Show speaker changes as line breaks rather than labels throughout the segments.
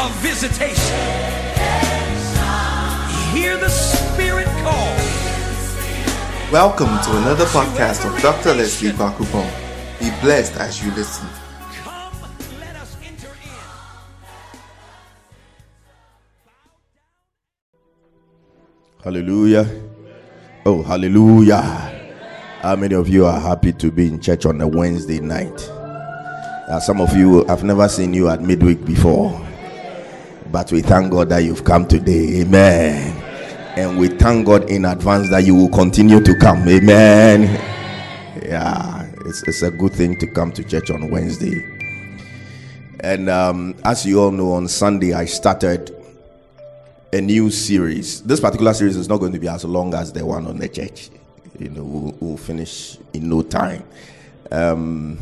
of visitation. Hear the Spirit call.
Welcome to another podcast of Dr. Leslie Bakupon. Be blessed as you listen.
Come, let us enter in.
Hallelujah. Oh, hallelujah. How many of you are happy to be in church on a Wednesday night? Uh, some of you, I've never seen you at midweek before. But we thank God that you've come today. Amen. And we thank God in advance that you will continue to come. Amen. Yeah, it's, it's a good thing to come to church on Wednesday. And um, as you all know, on Sunday I started a new series. This particular series is not going to be as long as the one on the church. You know, we'll, we'll finish in no time. Um,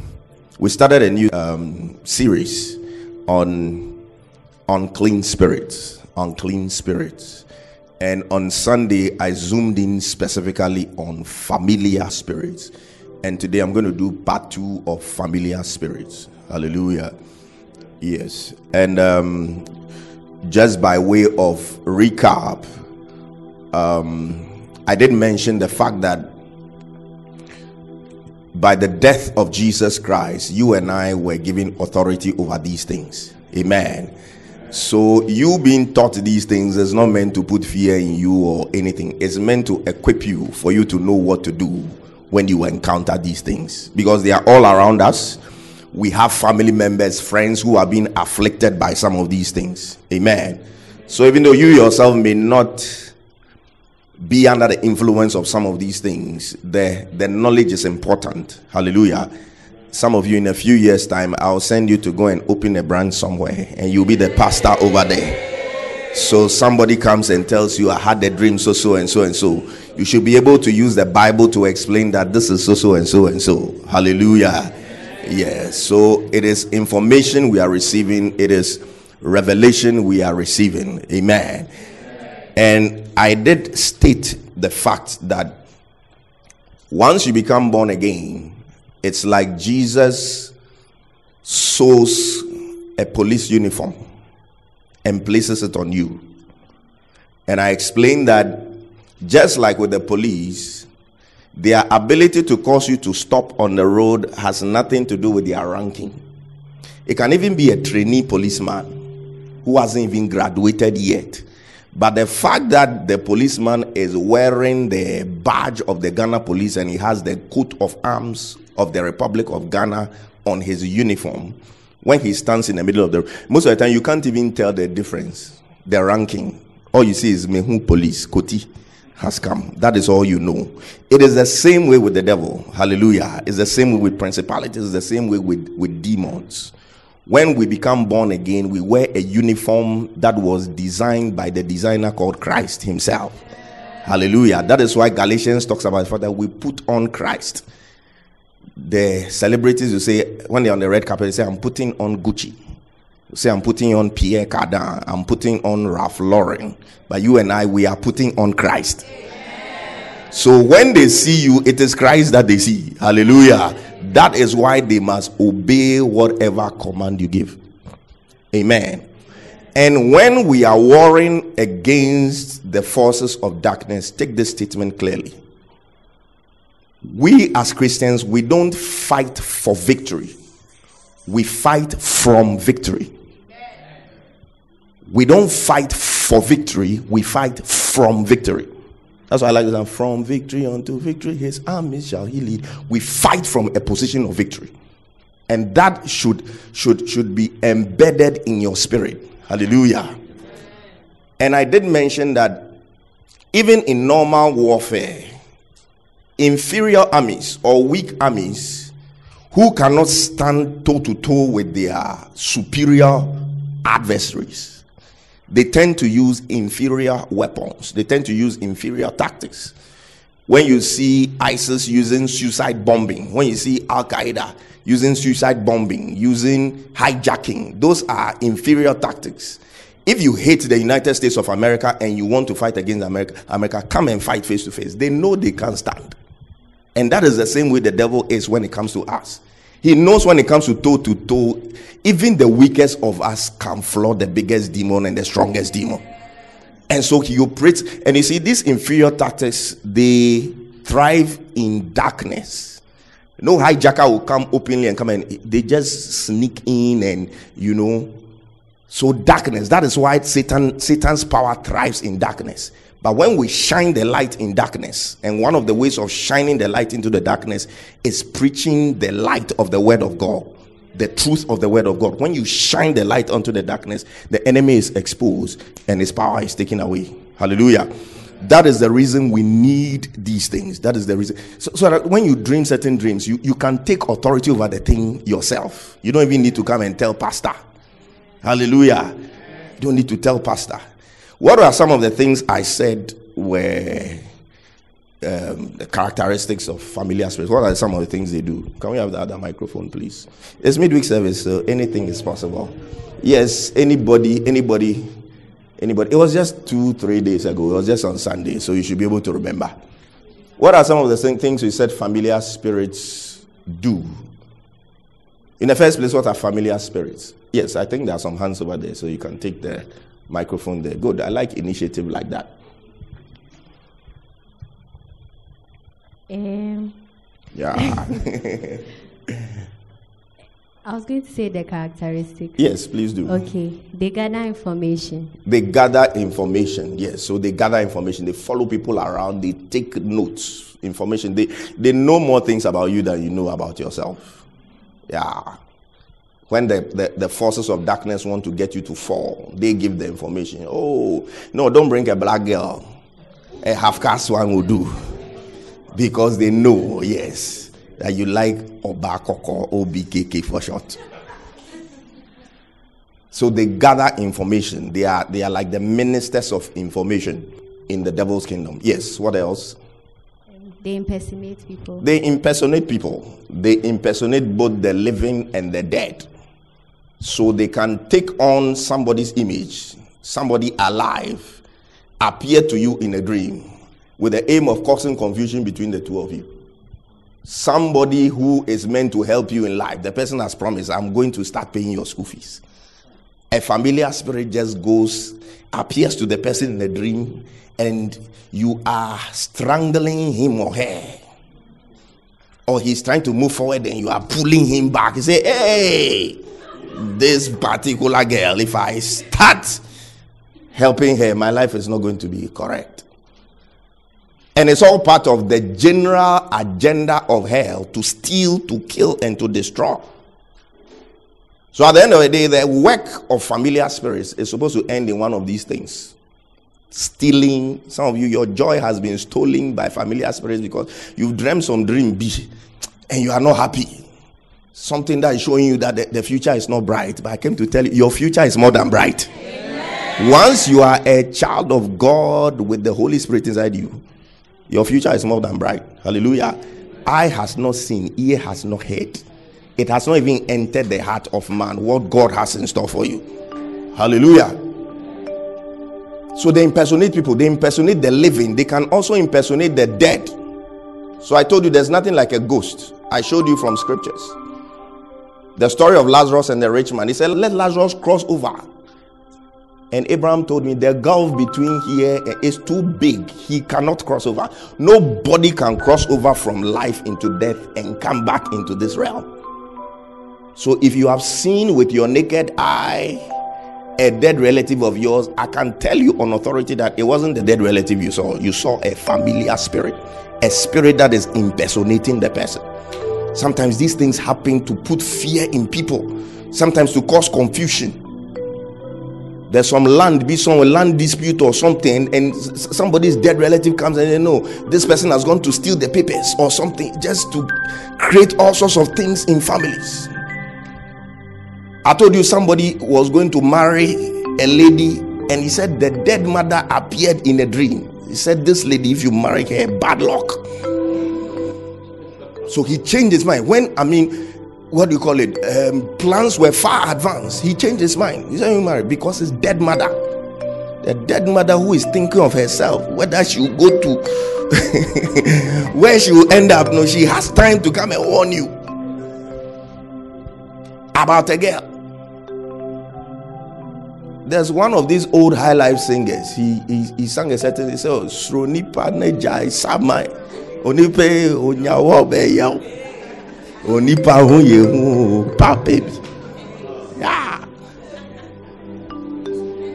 we started a new um, series on unclean spirits, unclean spirits. And on Sunday, I zoomed in specifically on familiar spirits. And today I'm going to do part two of familiar spirits. Hallelujah. Yes. And um, just by way of recap, um, I did mention the fact that by the death of Jesus Christ, you and I were given authority over these things. Amen. So, you being taught these things is not meant to put fear in you or anything, it's meant to equip you for you to know what to do when you encounter these things because they are all around us. We have family members, friends who are being afflicted by some of these things. Amen. So, even though you yourself may not be under the influence of some of these things, the, the knowledge is important. Hallelujah. Some of you, in a few years' time, I'll send you to go and open a branch somewhere, and you'll be the pastor over there. So somebody comes and tells you, I had a dream, so, so, and so, and so. You should be able to use the Bible to explain that this is so, so, and so, and so. Hallelujah. Yes. So it is information we are receiving, it is revelation we are receiving. Amen. And I did state the fact that once you become born again, it's like Jesus sews a police uniform and places it on you. And I explained that just like with the police, their ability to cause you to stop on the road has nothing to do with their ranking. It can even be a trainee policeman who hasn't even graduated yet. But the fact that the policeman is wearing the badge of the Ghana police and he has the coat of arms of the Republic of Ghana on his uniform, when he stands in the middle of the most of the time you can't even tell the difference, the ranking. All you see is Mehu police, Koti has come. That is all you know. It is the same way with the devil. Hallelujah. It's the same way with principalities, it's the same way with, with demons. When we become born again, we wear a uniform that was designed by the designer called Christ Himself. Hallelujah. That is why Galatians talks about the fact that we put on Christ. The celebrities you say when they're on the red carpet, they say, I'm putting on Gucci. You say I'm putting on Pierre Cardin, I'm putting on Ralph Lauren. But you and I, we are putting on Christ. So when they see you, it is Christ that they see. Hallelujah. That is why they must obey whatever command you give. Amen. And when we are warring against the forces of darkness, take this statement clearly. We as Christians, we don't fight for victory. We fight from victory. We don't fight for victory, we fight from victory. That's why I like this. From victory unto victory, his army shall he lead. We fight from a position of victory. And that should should should be embedded in your spirit. Hallelujah. And I did mention that even in normal warfare, inferior armies or weak armies who cannot stand toe to toe with their superior adversaries they tend to use inferior weapons, they tend to use inferior tactics. When you see ISIS using suicide bombing, when you see Al Qaeda using suicide bombing, using hijacking, those are inferior tactics. If you hate the United States of America and you want to fight against America, America, come and fight face to face. They know they can't stand. And that is the same way the devil is when it comes to us. He knows when it comes to toe to toe, even the weakest of us can floor the biggest demon and the strongest demon. And so he operates, and you see, these inferior tactics they thrive in darkness. No hijacker will come openly and come and they just sneak in and you know. So darkness, that is why Satan Satan's power thrives in darkness. But when we shine the light in darkness, and one of the ways of shining the light into the darkness is preaching the light of the word of God, the truth of the word of God. When you shine the light onto the darkness, the enemy is exposed and his power is taken away. Hallelujah. That is the reason we need these things. That is the reason. So, so that when you dream certain dreams, you, you can take authority over the thing yourself. You don't even need to come and tell pastor. Hallelujah. You don't need to tell pastor. What are some of the things I said were um, the characteristics of familiar spirits? What are some of the things they do? Can we have the other microphone, please? It's midweek service, so anything is possible. Yes, anybody, anybody, anybody. It was just two, three days ago. It was just on Sunday, so you should be able to remember. What are some of the things we said familiar spirits do? In the first place, what are familiar spirits? Yes, I think there are some hands over there, so you can take the microphone there. Good. I like initiative like that.
Um,
Yeah.
I was going to say the characteristics.
yes, please do.
Okay, they gather information.
They gather information. Yes. So they gather information. They follow people around. They take notes, information. They they know more things about you than you know about yourself. Yeah. When the, the, the forces of darkness want to get you to fall, they give the information. Oh, no, don't bring a black girl. A half caste one will do. Because they know, yes, that you like Obakoko, OBKK for short. So they gather information. They are they are like the ministers of information in the devil's kingdom. Yes, what else?
They impersonate people.
They impersonate people. They impersonate both the living and the dead. So they can take on somebody's image, somebody alive, appear to you in a dream with the aim of causing confusion between the two of you. Somebody who is meant to help you in life. The person has promised, I'm going to start paying your school fees. A familiar spirit just goes, appears to the person in the dream, and you are strangling him or her or he's trying to move forward and you are pulling him back. You say, hey, this particular girl, if I start helping her, my life is not going to be correct. And it's all part of the general agenda of hell to steal, to kill, and to destroy. So at the end of the day, the work of familiar spirits is supposed to end in one of these things stealing. Some of you, your joy has been stolen by familiar spirits because you've dreamed some dream B and you are not happy. Something that is showing you that the, the future is not bright. But I came to tell you, your future is more than bright. Once you are a child of God with the Holy Spirit inside you, your future is more than bright. Hallelujah. Eye has not seen, ear has not heard. It has not even entered the heart of man what God has in store for you. Hallelujah. So they impersonate people, they impersonate the living, they can also impersonate the dead. So I told you there's nothing like a ghost. I showed you from scriptures. The story of Lazarus and the rich man. He said, Let Lazarus cross over. And Abraham told me the gulf between here is too big. He cannot cross over. Nobody can cross over from life into death and come back into this realm. So if you have seen with your naked eye a dead relative of yours, I can tell you on authority that it wasn't the dead relative you saw. You saw a familiar spirit, a spirit that is impersonating the person. Sometimes these things happen to put fear in people, sometimes to cause confusion. There's some land, be some land dispute or something, and somebody's dead relative comes and they know this person has gone to steal the papers or something, just to create all sorts of things in families. I told you somebody was going to marry a lady, and he said the dead mother appeared in a dream. He said, This lady, if you marry her, bad luck. So he changed his mind. When I mean, what do you call it? Um, plans were far advanced. He changed his mind. He said, You marry because his dead mother. The dead mother who is thinking of herself, whether she will go to where she will end up. No, she has time to come and warn you. about a girl. There's one of these old high life singers. He he, he sang a certain. He said, oh, "Sronipa neja isamai, onipe onyawo beyaw, onipa hu yehu pa baby." Yeah.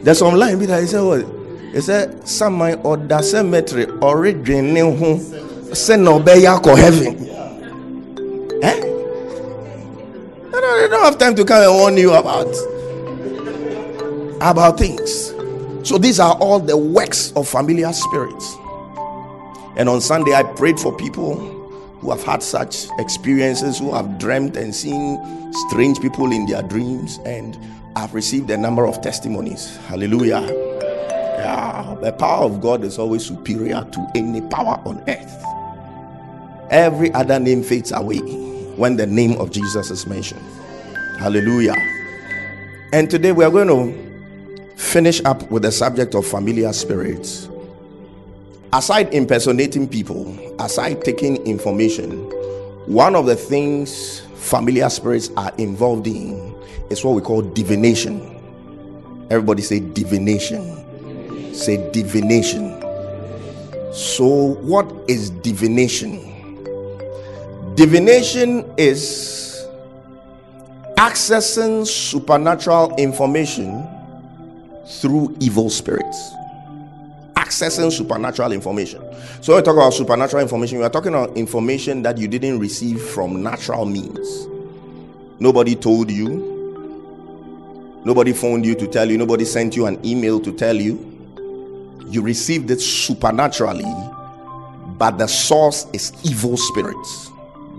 There's some line be that he said what? He said, "Samai oda cemetery origin hu sɛ na ɔbɛyɛ akɔ heaven." Eh? They don't, they don't have time to come and warn you about about things. So these are all the works of familiar spirits. And on Sunday, I prayed for people who have had such experiences, who have dreamt and seen strange people in their dreams, and I've received a number of testimonies. Hallelujah. Yeah, the power of God is always superior to any power on earth. Every other name fades away when the name of Jesus is mentioned. Hallelujah. And today we are going to finish up with the subject of familiar spirits. Aside impersonating people, aside taking information, one of the things familiar spirits are involved in is what we call divination. Everybody say divination. Say divination. So, what is divination? Divination is accessing supernatural information through evil spirits. Accessing supernatural information. So, when we talk about supernatural information, we are talking about information that you didn't receive from natural means. Nobody told you, nobody phoned you to tell you, nobody sent you an email to tell you. You received it supernaturally, but the source is evil spirits.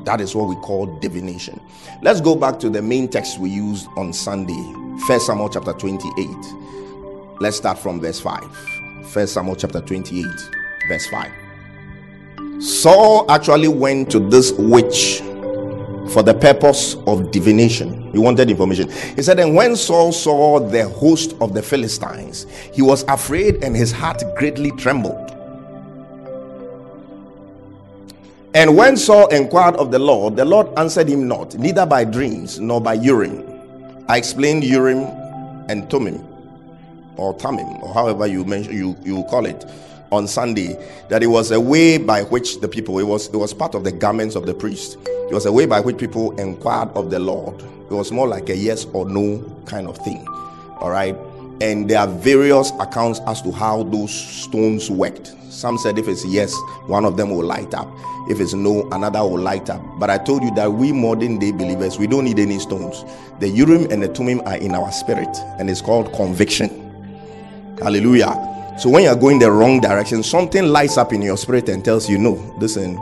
That is what we call divination. Let's go back to the main text we used on Sunday, First Samuel chapter 28. Let's start from verse 5. First Samuel chapter 28, verse 5. Saul actually went to this witch for the purpose of divination. He wanted information. He said, And when Saul saw the host of the Philistines, he was afraid and his heart greatly trembled. And when Saul inquired of the Lord, the Lord answered him not, neither by dreams nor by Urim. I explained Urim and Thummim or Tamim, or however you mention you, you call it on Sunday, that it was a way by which the people it was it was part of the garments of the priest. It was a way by which people inquired of the Lord. It was more like a yes or no kind of thing. All right. And there are various accounts as to how those stones worked. Some said if it's yes, one of them will light up. If it's no, another will light up. But I told you that we modern day believers, we don't need any stones. The Urim and the Thummim are in our spirit, and it's called conviction. Hallelujah. So when you're going the wrong direction, something lights up in your spirit and tells you, no, listen,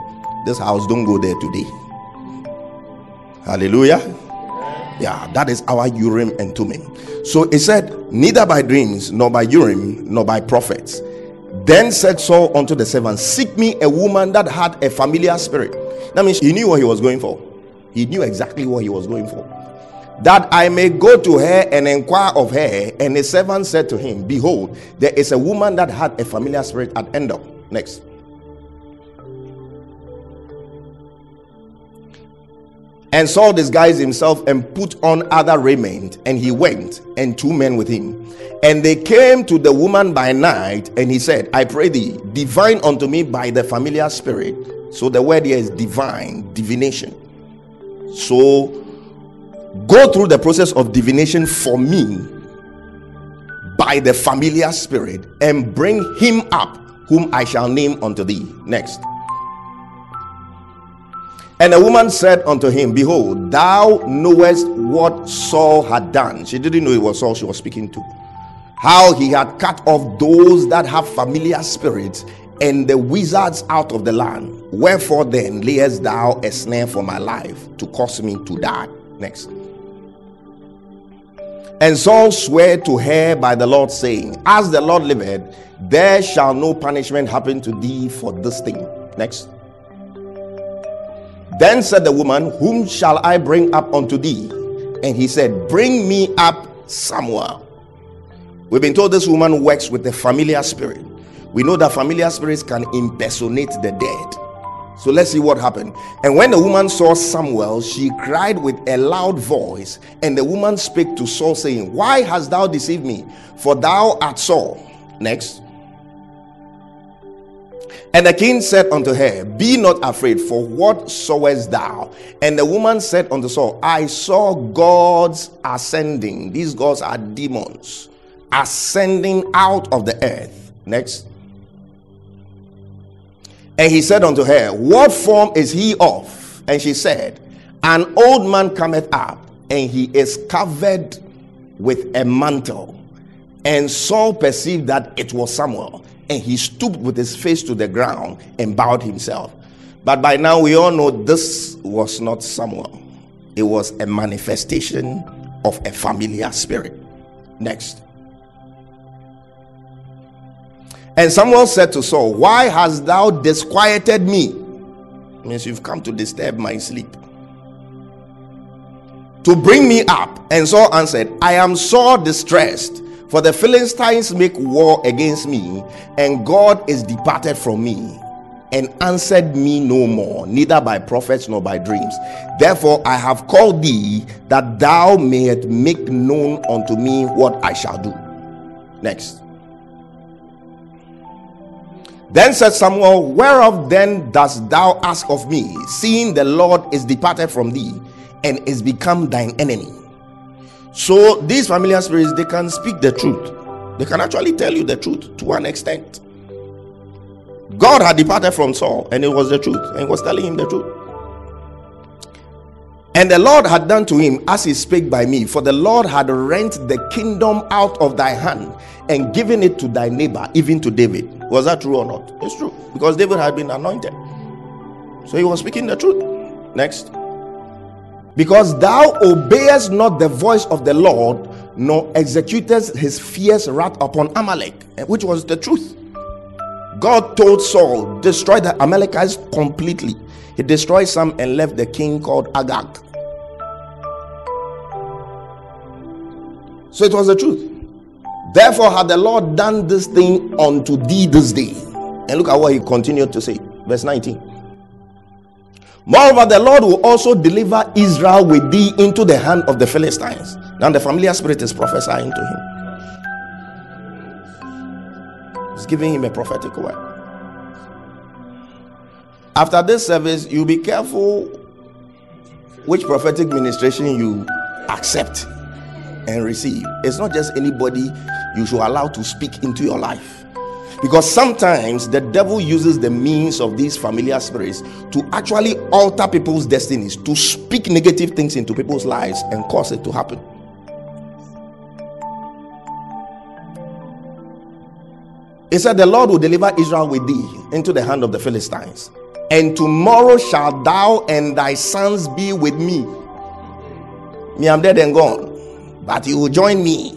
this house, don't go there today. Hallelujah. Yeah, that is our Urim and Thummim. So it said, neither by dreams, nor by Urim, nor by prophets. Then said Saul unto the servant, Seek me a woman that had a familiar spirit. That means he knew what he was going for. He knew exactly what he was going for that I may go to her and inquire of her. And the servant said to him, Behold, there is a woman that had a familiar spirit at Endor. Next. And Saul disguised himself and put on other raiment, and he went, and two men with him. And they came to the woman by night, and he said, I pray thee, divine unto me by the familiar spirit. So the word here is divine, divination. So go through the process of divination for me by the familiar spirit and bring him up whom I shall name unto thee. Next. And the woman said unto him, Behold, thou knowest what Saul had done. She didn't know it was Saul she was speaking to. How he had cut off those that have familiar spirits and the wizards out of the land. Wherefore then layest thou a snare for my life to cause me to die? Next. And Saul swore to her by the Lord, saying, As the Lord liveth, there shall no punishment happen to thee for this thing. Next. Then said the woman, Whom shall I bring up unto thee? And he said, Bring me up Samuel. We've been told this woman works with a familiar spirit. We know that familiar spirits can impersonate the dead. So let's see what happened. And when the woman saw Samuel, she cried with a loud voice. And the woman spake to Saul, saying, Why hast thou deceived me? For thou art Saul. Next. And the king said unto her, Be not afraid, for what sawest thou? And the woman said unto Saul, I saw gods ascending. These gods are demons ascending out of the earth. Next. And he said unto her, What form is he of? And she said, An old man cometh up, and he is covered with a mantle. And Saul perceived that it was Samuel, and he stooped with his face to the ground and bowed himself. But by now we all know this was not Samuel, it was a manifestation of a familiar spirit. Next. And Samuel said to Saul, Why hast thou disquieted me? Means you've come to disturb my sleep. To bring me up. And Saul answered, I am sore distressed, for the Philistines make war against me, and God is departed from me, and answered me no more, neither by prophets nor by dreams. Therefore I have called thee, that thou mayest make known unto me what I shall do. Next. Then said Samuel, Whereof then dost thou ask of me, seeing the Lord is departed from thee and is become thine enemy? So these familiar spirits they can speak the truth. They can actually tell you the truth to an extent. God had departed from Saul, and it was the truth, and was telling him the truth. And the Lord had done to him as he spake by me, for the Lord had rent the kingdom out of thy hand and given it to thy neighbor, even to David. Was that true or not? It's true because David had been anointed. So he was speaking the truth. Next. Because thou obeyest not the voice of the Lord, nor executest his fierce wrath upon Amalek, eh, which was the truth. God told Saul, destroy the Amalekites completely. He destroyed some and left the king called Agag. So it was the truth. Therefore, had the Lord done this thing unto thee this day. And look at what he continued to say. Verse 19. Moreover, the Lord will also deliver Israel with thee into the hand of the Philistines. Now, the familiar spirit is prophesying to him. He's giving him a prophetic word. After this service, you be careful which prophetic ministration you accept and receive. It's not just anybody you should allow to speak into your life. Because sometimes the devil uses the means of these familiar spirits to actually alter people's destinies, to speak negative things into people's lives and cause it to happen. He said, The Lord will deliver Israel with thee into the hand of the Philistines. And tomorrow shalt thou and thy sons be with me. Me, I'm dead and gone, but you will join me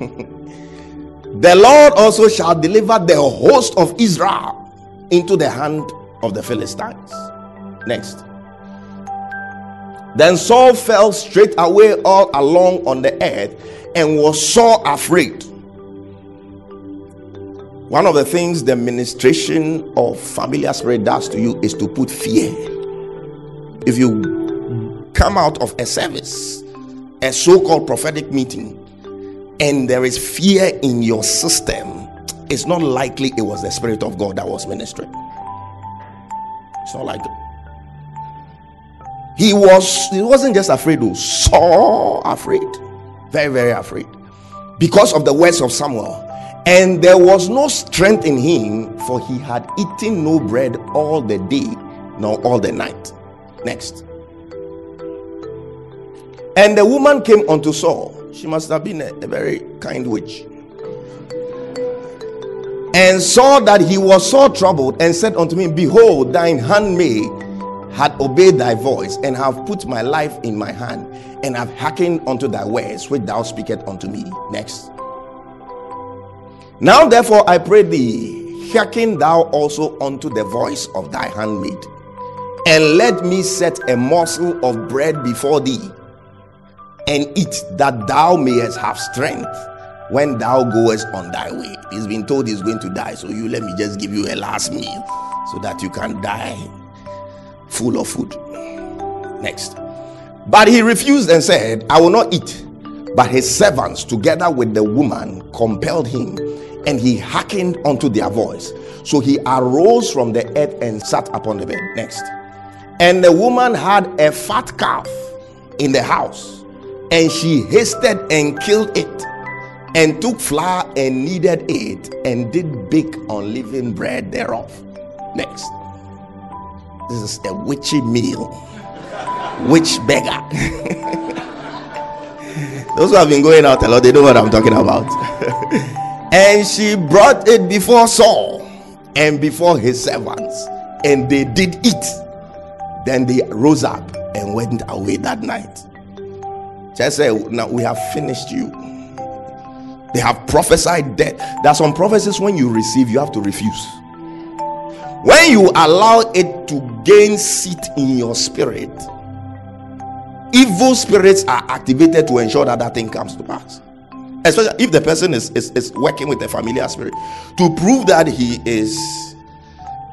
the Lord also shall deliver the host of Israel into the hand of the Philistines. Next. Then Saul fell straight away all along on the earth and was so afraid. One of the things the ministration of familiar spirit does to you is to put fear. If you come out of a service, a so called prophetic meeting, and there is fear in your system, it's not likely it was the Spirit of God that was ministering. It's not like he was he wasn't just afraid, though, so afraid, very, very afraid, because of the words of Samuel. And there was no strength in him, for he had eaten no bread all the day, nor all the night. Next. And the woman came unto Saul she must have been a, a very kind witch. And saw that he was so troubled, and said unto me, Behold, thine handmaid had obeyed thy voice, and have put my life in my hand, and have hearkened unto thy words, which thou speakest unto me. Next. Now, therefore, I pray thee, hearken thou also unto the voice of thy handmaid, and let me set a morsel of bread before thee and eat that thou mayest have strength when thou goest on thy way. He's been told he's going to die, so you let me just give you a last meal so that you can die full of food. Next. But he refused and said, I will not eat. But his servants, together with the woman, compelled him, and he hearkened unto their voice. So he arose from the earth and sat upon the bed. Next. And the woman had a fat calf in the house, and she hasted and killed it, and took flour and kneaded it, and did bake unleavened bread thereof. Next. This is a witchy meal. Witch beggar. Those who have been going out a lot, they know what I'm talking about. and she brought it before Saul and before his servants, and they did eat. Then they rose up and went away that night. Just say, now we have finished you. They have prophesied death. There are some prophecies when you receive, you have to refuse. When you allow it to gain seat in your spirit, evil spirits are activated to ensure that that thing comes to pass. Especially if the person is, is, is working with a familiar spirit to prove that he is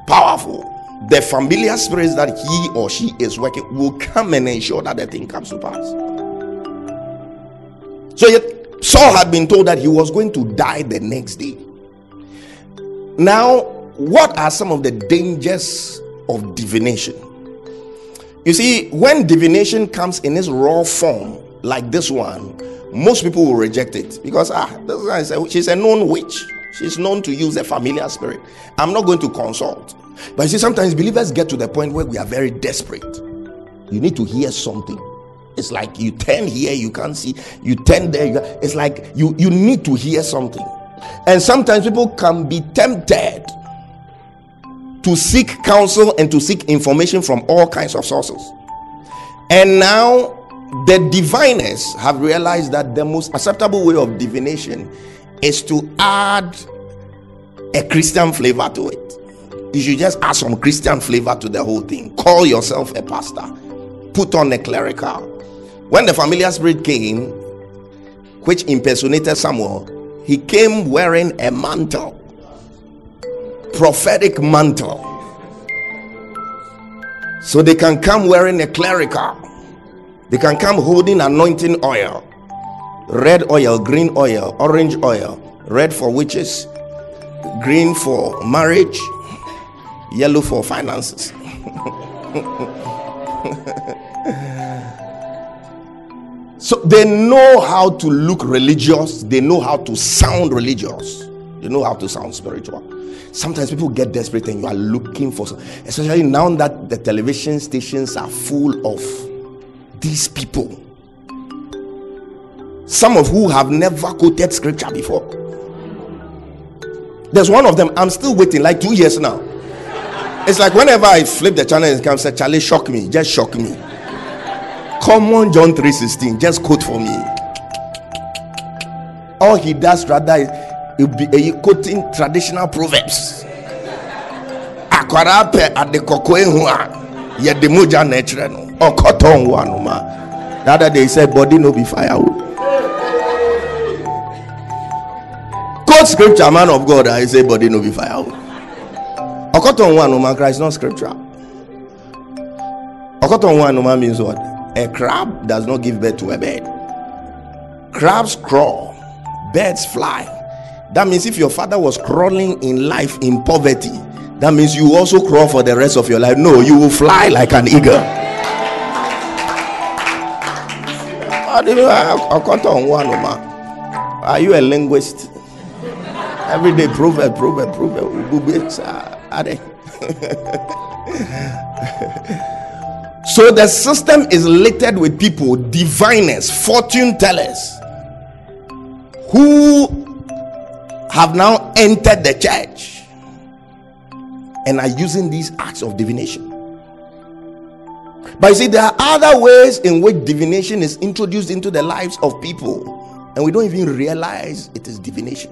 powerful. The familiar spirits that he or she is working will come and ensure that the thing comes to pass. So yet Saul had been told that he was going to die the next day. Now, what are some of the dangers of divination? You see, when divination comes in its raw form, like this one, most people will reject it because ah, this is a, she's a known witch. She's known to use a familiar spirit. I'm not going to consult. But you see, sometimes believers get to the point where we are very desperate. You need to hear something. It's like you turn here, you can't see. You turn there. You, it's like you you need to hear something. And sometimes people can be tempted to seek counsel and to seek information from all kinds of sources. And now the diviners have realized that the most acceptable way of divination is to add a Christian flavor to it. You should just add some Christian flavor to the whole thing. Call yourself a pastor, put on a clerical. When the familiar spirit came, which impersonated Samuel, he came wearing a mantle, prophetic mantle. So they can come wearing a clerical, they can come holding anointing oil, red oil, green oil, orange oil, red for witches, green for marriage, yellow for finances. so they know how to look religious, they know how to sound religious, they know how to sound spiritual. Sometimes people get desperate and you are looking for, something. especially now that the television stations are full of these people, some of who have never quoted scripture before. There's one of them, I'm still waiting like two years now. It's like whenever I flip the channel and comes, say, Charlie, shock me, just shock me. Come on, John 3:16, just quote for me. All he does rather is he'll be uh, quoting traditional proverbs. Akwara pe ade koko ehu a ye de moja na ekyere no. Okoto nwa no ma. The other day said body no be firewood. Quote scripture, man of God, I say body no be firewood. Okoto nwa no ma Christ not scripture. Okoto nwa no ma means what? A crab does not give birth to a bird. Crabs crawl, birds fly. That means if your father was crawling in life in poverty, that means you also crawl for the rest of your life. No, you will fly like an eagle. Are you a linguist? Every day, proverb, proverb, proverb. Are they? So the system is littered with people, diviners, fortune tellers, who have now entered the church and are using these acts of divination. But you see, there are other ways in which divination is introduced into the lives of people, and we don't even realize it is divination.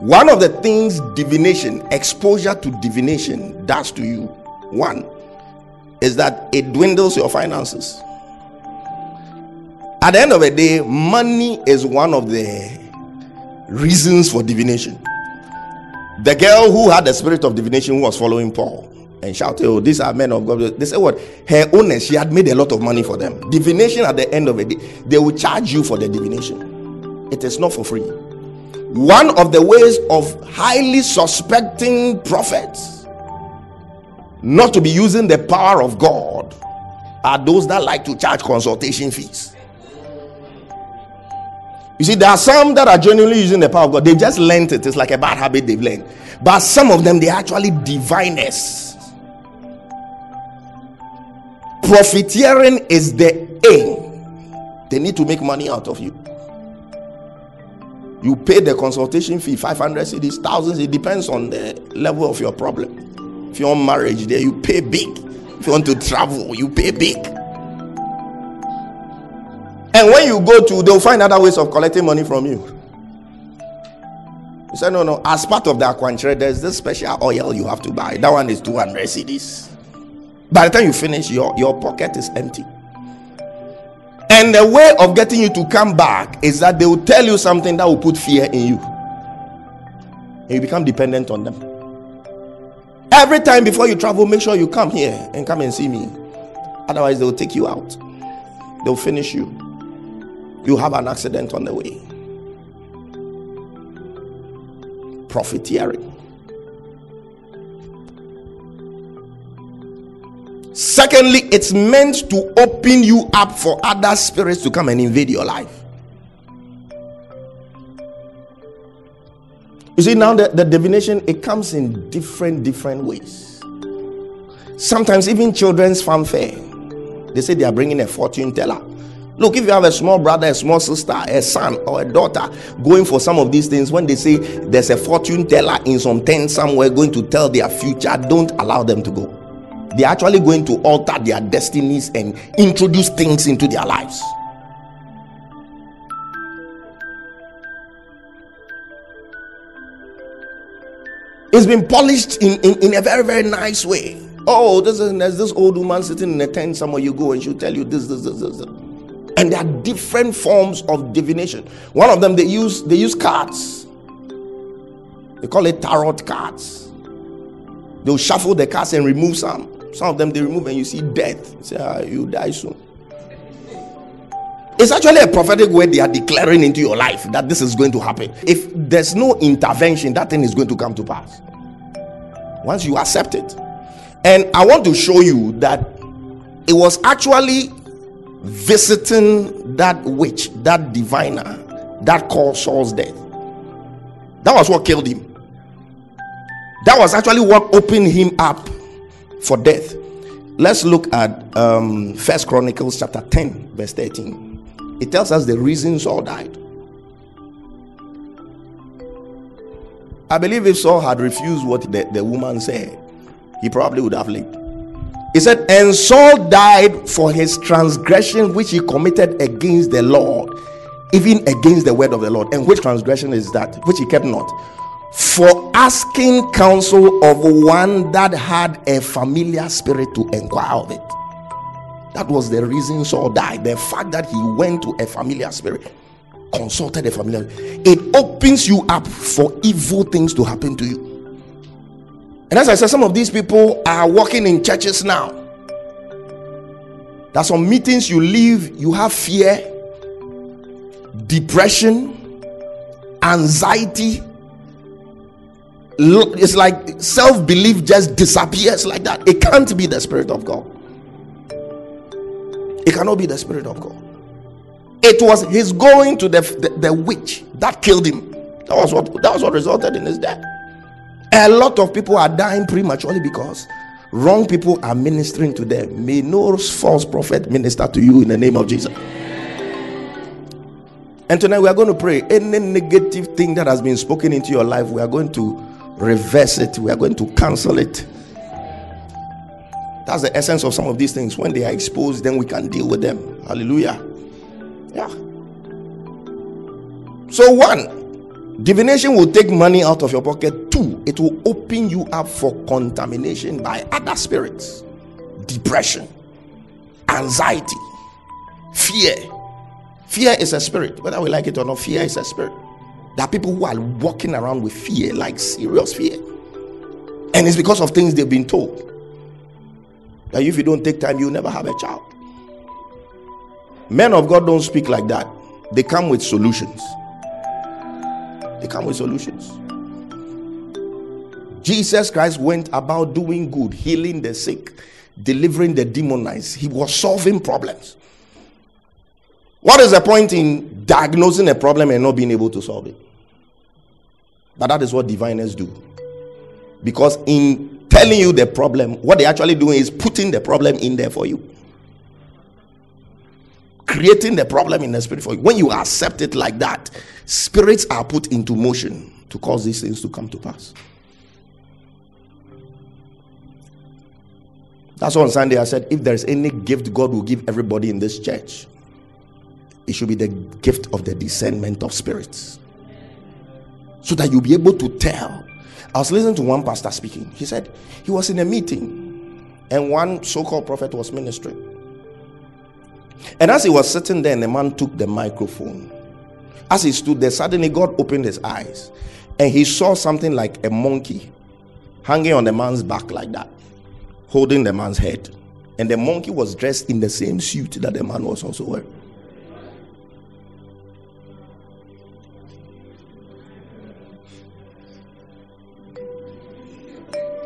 One of the things divination, exposure to divination, does to you, one, is that it dwindles your finances. At the end of the day, money is one of the reasons for divination. The girl who had the spirit of divination was following Paul and shouted, Oh, these are men of God. They said, What? Her owners, she had made a lot of money for them. Divination at the end of the day, they will charge you for the divination. It is not for free. One of the ways of highly suspecting prophets not to be using the power of God are those that like to charge consultation fees. You see, there are some that are genuinely using the power of God. They just learned it. It's like a bad habit they've learned. But some of them, they're actually diviners. Profiteering is the aim. They need to make money out of you. You pay the consultation fee, 500 cedis, thousands. It depends on the level of your problem. If you're on marriage, there you pay big. If you want to travel, you pay big. And when you go to, they'll find other ways of collecting money from you. You say, no, no. As part of the aquanchere, there's this special oil you have to buy. That one is 200 cedis. By the time you finish, your, your pocket is empty. And the way of getting you to come back is that they will tell you something that will put fear in you. And you become dependent on them. Every time before you travel, make sure you come here and come and see me. Otherwise, they'll take you out, they'll finish you you have an accident on the way. Profiteering. Secondly, it's meant to open you up for other spirits to come and invade your life. You see, now the, the divination it comes in different different ways. Sometimes even children's fanfare, they say they are bringing a fortune teller Look, if you have a small brother, a small sister, a son, or a daughter going for some of these things, when they say there's a fortune teller in some tent somewhere going to tell their future, don't allow them to go. They're actually going to alter their destinies and introduce things into their lives. It's been polished in, in, in a very, very nice way. Oh, this is, there's this old woman sitting in a tent somewhere you go and she'll tell you this, this, this, this. and there are different forms of divination. One of them they use they use cards. They call it tarot cards. They'll shuffle the cards and remove some. Some of them they remove and you see death. You say ah, you die soon it's actually a prophetic word they are declaring into your life that this is going to happen if there's no intervention that thing is going to come to pass once you accept it and i want to show you that it was actually visiting that witch, that diviner, that caused Saul's death. That was what killed him. That was actually what opened him up for death. Let's look at um First Chronicles chapter 10, verse 13. It tells us the reason Saul died. I believe if Saul had refused what the, the woman said, he probably would have lived. He said, And Saul died for his transgression which he committed against the Lord, even against the word of the Lord. And which transgression is that? Which he kept not. For asking counsel of one that had a familiar spirit to inquire of it. That was the reason Saul died. The fact that he went to a familiar spirit, consulted a familiar, it opens you up for evil things to happen to you. And as I said, some of these people are working in churches now. There's some meetings you leave, you have fear, depression, anxiety. It's like self belief just disappears like that. It can't be the Spirit of God. It cannot be the Spirit of God. It was his going to the, the, the witch that killed him. That was what that was what resulted in his death. A lot of people are dying prematurely because wrong people are ministering to them. May no false prophet minister to you in the name of Jesus. And tonight we are going to pray. Any negative thing that has been spoken into your life, we are going to reverse it. We are going to cancel it. That's the essence of some of these things. When they are exposed, then we can deal with them. Hallelujah. Yeah. So, one, Divination will take money out of your pocket. Two, it will open you up for contamination by other spirits, depression, anxiety, fear. Fear is a spirit, whether we like it or not. Fear is a spirit. There are people who are walking around with fear, like serious fear. And it's because of things they've been told. That if you don't take time, you'll never have a child. Men of God don't speak like that. They come with solutions. They come with solutions. Jesus Christ went about doing good, healing the sick, delivering the demonized. He was solving problems. What is the point in diagnosing a problem and not being able to solve it? But that is what diviners do. Because in telling you the problem, what they're actually doing is putting the problem in there for you. Creating the problem in the spirit for you. When you accept it like that, spirits are put into motion to cause these things to come to pass. That's why on Sunday I said, if there's any gift God will give everybody in this church, it should be the gift of the discernment of spirits. So that you'll be able to tell. I was listening to one pastor speaking. He said he was in a meeting and one so called prophet was ministering. And as he was sitting there, the man took the microphone. As he stood there, suddenly God opened his eyes and he saw something like a monkey hanging on the man's back like that, holding the man's head. And the monkey was dressed in the same suit that the man was also wearing.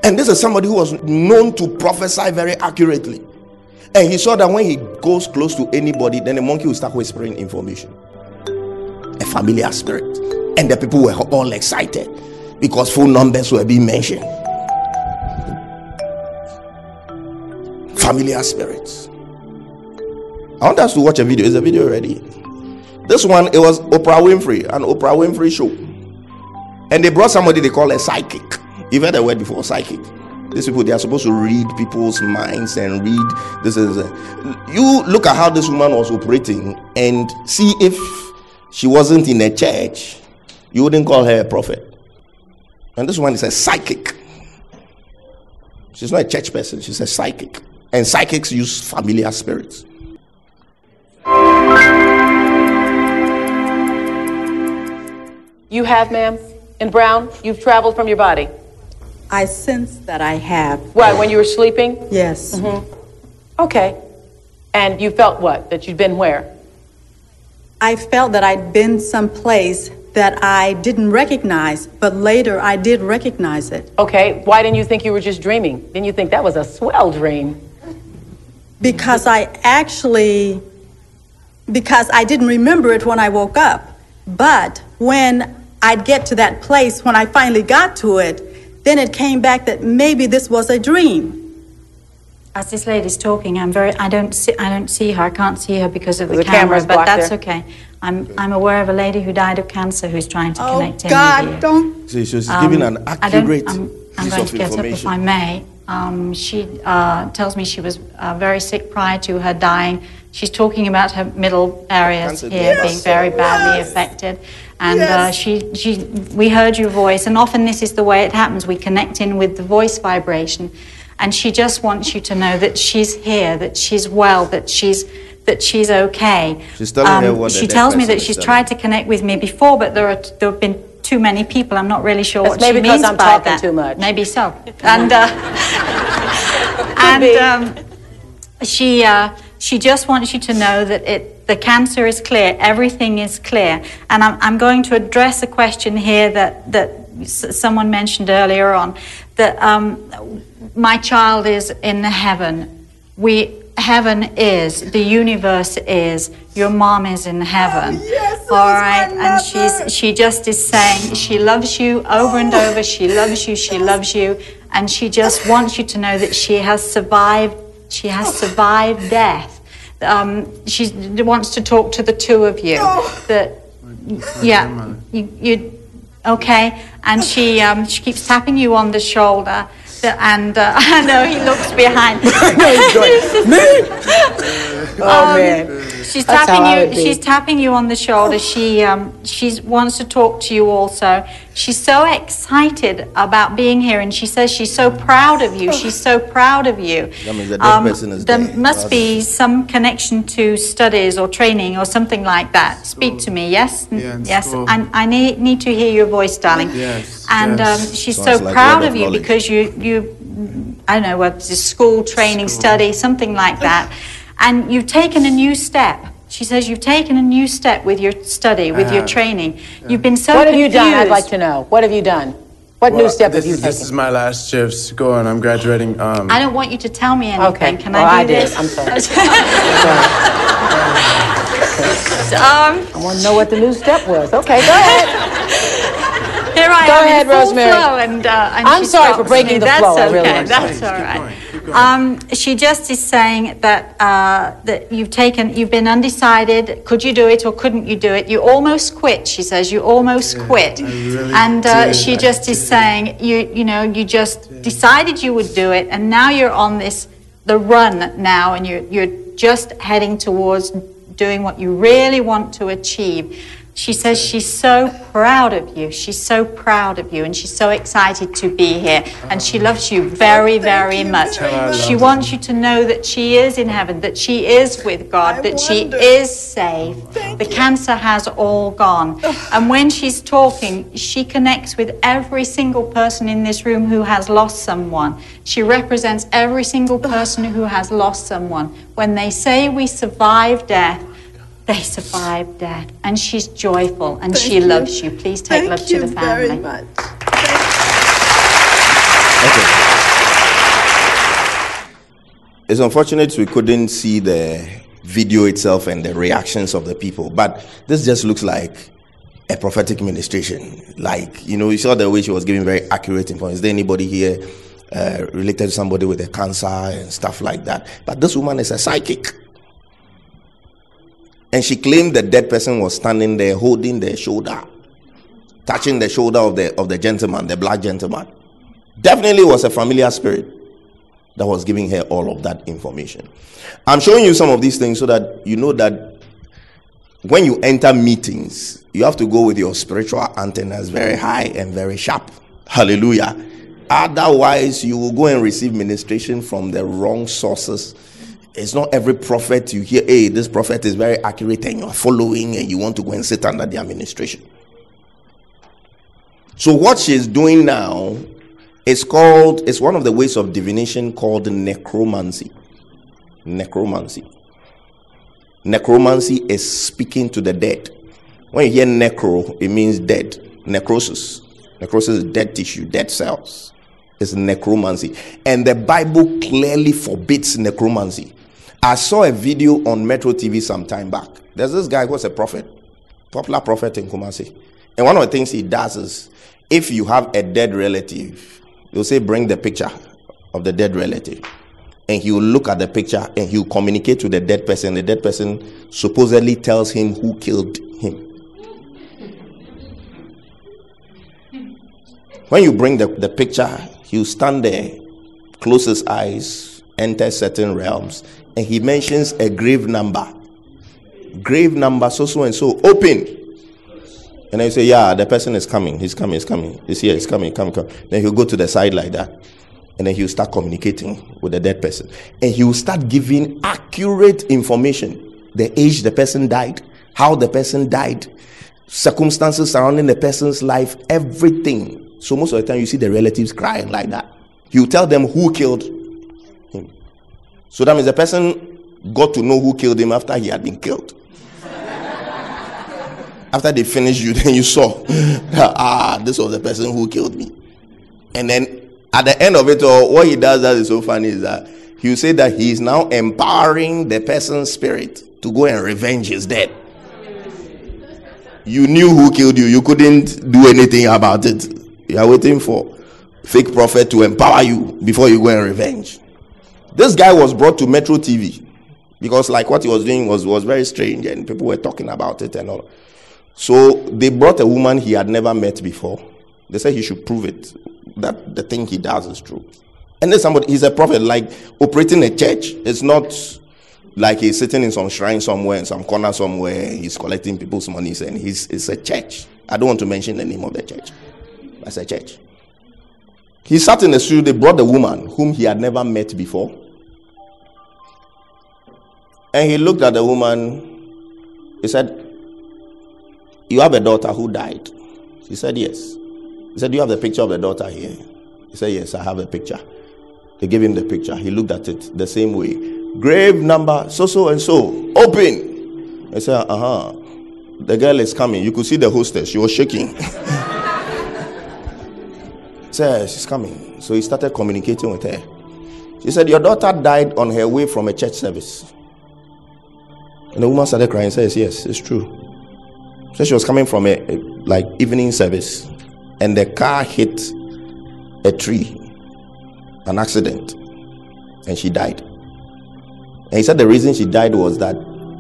And this is somebody who was known to prophesy very accurately. And he saw that when he goes close to anybody, then the monkey will start whispering information. A familiar spirit. And the people were all excited because phone numbers were being mentioned. Familiar spirits. I want us to watch a video. Is the video ready? This one, it was Oprah Winfrey, an Oprah Winfrey show. And they brought somebody they call a psychic. You've heard the word before, psychic. These people they are supposed to read people's minds and read. This is a, you look at how this woman was operating and see if she wasn't in a church, you wouldn't call her a prophet. And this one is a psychic. She's not a church person, she's a psychic. And psychics use familiar spirits.
You have, ma'am? In brown, you've traveled from your body.
I sense that I have.
Why, when you were sleeping?
Yes. Mm-hmm.
Okay. And you felt what? That you'd been where?
I felt that I'd been someplace that I didn't recognize, but later I did recognize it
Okay. Why didn't you think you were just dreaming? Didn't you think that was a swell dream?
because I actually because I didn't remember it when I woke up. But when I'd get to that place when I finally got to it, then it came back that maybe this was a dream.
As this lady's talking, I'm very. I don't see. I don't see her. I can't see her because of the,
The
camera.
camera's
But that's
there.
okay. I'm. I'm aware of a lady who died of cancer who's trying to
Oh
connect in with
God,
you.
don't
See, she's
Um,
giving an
I don't-
accurate
I'm, I'm going to get up if. I may. Um, she uh, tells me she was uh, very sick prior to her dying. She's talking about her middle areas
Cancer.
here
Yes,
being very badly
yes.
affected. And uh, she, she, we heard your voice, and often this is the way it happens. We connect in with the voice vibration, and she just wants you to know that she's here, that she's well, that she's that she's okay. Um,
She's telling her what the
she tells me that she's
telling
tried to connect with me before, but there are there have been too many people. I'm not really sure
That's
what she
maybe 'cause
means
I'm
by
talking
that.
too much.
Maybe so. And uh, and um, she uh, she just wants you to know that it the cancer is clear, everything is clear. And I'm I'm going to address a question here that that s- someone mentioned earlier on that um, my child is in heaven. We heaven is the universe is your mom is in heaven.
Oh, yes,
all right and she's she just is saying she loves you over and over. She loves you she loves you. And she just wants you to know that she has survived she has survived death um, she wants to talk to the two of you that yeah you, you okay and she um, she keeps tapping you on the shoulder and uh, I know he looks behind. Me?
Oh, man.
She's
That's
tapping you. She's tapping you on the shoulder. She um, she wants to talk to you also. She's so excited about being here, and she says she's so proud of you. She's so proud of you. Um,
That means the dead person is
there
there.
must be some connection to studies or training or something like that. Speak to me, yes?
Yeah,
yes.
school.
And I need, need to hear your voice, darling.
Yes,
And
yes.
Um, she's
Sounds
so
like
proud of
of
you because you, you, I don't know, what is it, school, training, study, something like that. And you've taken a new step. She says you've taken a new step with your study, with your
have.
training. You've been so
What have you done? I'd like to know. What have you done? What new step
this
have you
is, This is my last shift to go, and I'm graduating. Um,
I don't want you to tell me anything.
Okay.
Can
Well,
I
I
do
did.
this?
I'm sorry.
um,
I want to know what the new step was. Okay, go ahead.
Here I
Go
am
ahead,
in full
Rosemary.
flow, and, uh, and
I'm
she
sorry for breaking
me.
the
That's
flow, I
Okay,
really
that's
Thanks.
all
Keep
right.
Going, keep going.
Um, she just is saying that uh, that you've taken, you've been undecided. Could you do it or couldn't you do it? You almost quit. She says you almost quit,
really
and uh, she just is saying you you know you just decided you would do it, and now you're on this the run now, and you're you're just heading towards doing what you really want to achieve. She says she's so proud of you. She's so proud of you, and she's so excited to be here. And she loves you very, very much.
Tell her I
She wants you to know that she is in heaven, that she is with God, that she is safe. the cancer has all gone. And when she's talking, she connects with every single person in this room who has lost someone. She represents every single person who has lost someone. When they say we survive death, they survive death. And she's joyful and she
you.
loves you. Please take
Thank
love to the family.
very much.
Okay. It's unfortunate we couldn't see the video itself and the reactions of the people, but this just looks like a prophetic ministration. Like, you know, you saw the way she was giving very accurate information. Is there anybody here uh, related to somebody with a cancer and stuff like that? But this woman is a psychic. And she claimed the dead person was standing there holding their shoulder, touching the shoulder of the of the gentleman, the black gentleman definitely was a familiar spirit that was giving her all of that information. I'm showing you some of these things so that you know that when you enter meetings, you have to go with your spiritual antennas very high and very sharp. Hallelujah. Otherwise, you will go and receive ministration from the wrong sources. It's not every prophet you hear, hey, this prophet is very accurate and you're following and you want to go and sit under the administration. So, what she's doing now is called, it's one of the ways of divination called necromancy. Necromancy. Necromancy is speaking to the dead. When you hear necro, it means dead. Necrosis. Necrosis is dead tissue, dead cells. It's necromancy. And the Bible clearly forbids necromancy. I saw a video on Metro TV some time back. There's this guy who was a prophet, popular prophet in Kumasi. And one of the things he does is if you have a dead relative, he'll say, Bring the picture of the dead relative. And he will look at the picture and he will communicate to the dead person. The dead person supposedly tells him who killed him. When you bring the, the picture, he'll stand there, close his eyes, enter certain realms, and he mentions a grave number. Grave number, so so and so, open. And you say, Yeah, the person is coming, he's coming, he's coming, he's here, he's coming, come, come. Then he'll go to the side like that. And then he'll start communicating with the dead person. And he will start giving accurate information the age the person died, how the person died, circumstances surrounding the person's life, everything. So most of the time, you see the relatives crying like that. He'll tell them who killed. So that means the person got to know who killed him after he had been killed. after they finished you, then you saw, that, ah, this was the person who killed me. And then at the end of it all, what he does that is so funny is that he'll say that he is now empowering the person's spirit to go and revenge his death. You knew who killed you, you couldn't do anything about it. You are waiting for fake prophet to empower you before you go and revenge. This guy was brought to Metro TV because, like, what he was doing was, was very strange and people were talking about it and all. So they brought a woman he had never met before. They said he should prove it that the thing he does is true. And then somebody, he's a prophet, like operating a church. It's not like he's sitting in some shrine somewhere, in some corner somewhere, he's collecting people's monies, and he's it's a church. I don't want to mention the name of the church. as a church. He sat in the studio, they brought the woman whom he had never met before. And he looked at the woman. He said, You have a daughter who died. She said, Yes. He said, Do you have the picture of the daughter here? He said, Yes, I have a picture. They gave him the picture. He looked at it the same way. Grave number, so so and so. Open. He said, Uh huh. The girl is coming. You could see the hostess. She was shaking. said, She's coming. So he started communicating with her. She said, Your daughter died on her way from a church service. And the woman started crying. Says, Yes, it's true. So she was coming from a, a like evening service, and the car hit a tree, an accident, and she died. And he said the reason she died was that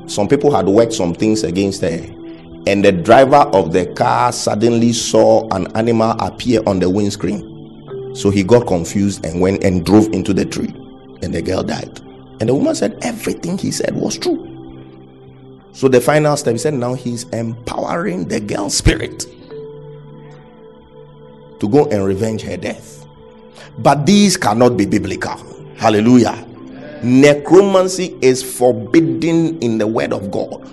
some people had worked some things against her, and the driver of the car suddenly saw an animal appear on the windscreen. So he got confused and went and drove into the tree, and the girl died. And the woman said everything he said was true. So the final step, he said, now he's empowering the girl's spirit to go and revenge her death. But these cannot be biblical. Hallelujah. Necromancy is forbidden in the word of God.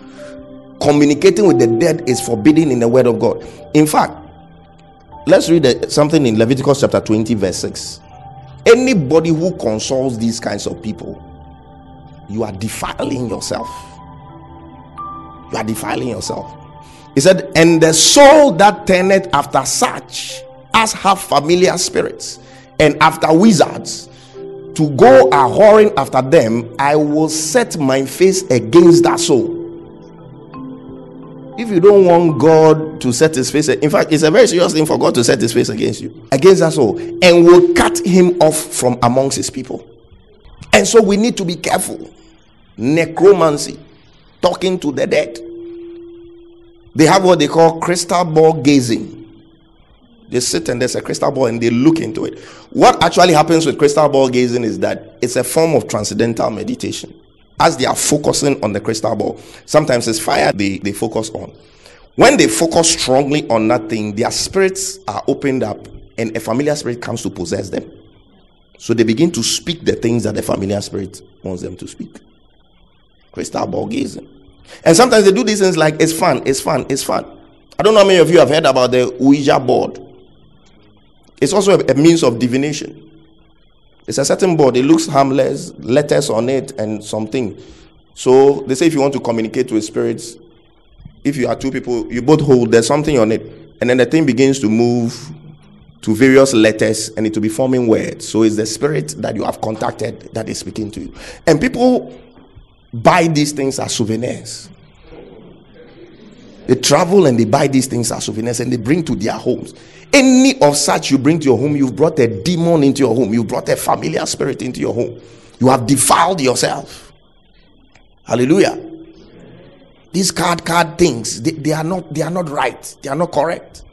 Communicating with the dead is forbidden in the word of God. In fact, let's read something in Leviticus chapter 20, verse 6. Anybody who consults these kinds of people, you are defiling yourself. You are defiling yourself. He said, And the soul that turneth after such as have familiar spirits and after wizards to go a whoring after them, I will set my face against that soul. If you don't want God to set his face, in fact, it's a very serious thing for God to set his face against you, against us all, and will cut him off from amongst his people. And so we need to be careful. Necromancy, talking to the dead. They have what they call crystal ball gazing. They sit and there's a crystal ball and they look into it. What actually happens with crystal ball gazing is that it's a form of transcendental meditation. As they are focusing on the crystal ball, sometimes it's fire they, they focus on. When they focus strongly on that thing, their spirits are opened up and a familiar spirit comes to possess them. So they begin to speak the things that the familiar spirit wants them to speak. Crystal ball gazing. And sometimes they do these things like it's fun, it's fun, it's fun. I don't know how many of you have heard about the Ouija board. It's also a, a means of divination. It's a certain board, it looks harmless, letters on it, and something. So they say if you want to communicate with spirits, if you are two people, you both hold, there's something on it, and then the thing begins to move to various letters and it will be forming words. So it's the spirit that you have contacted that is speaking to you. And people buy these things as souvenirs. They travel and they buy these things as souvenirs and they bring to their homes. Any of such you bring to your home, you've brought a demon into your home, you've brought a familiar spirit into your home. You have defiled yourself. Hallelujah. These card card things, they, they are not they are not right, they are not correct.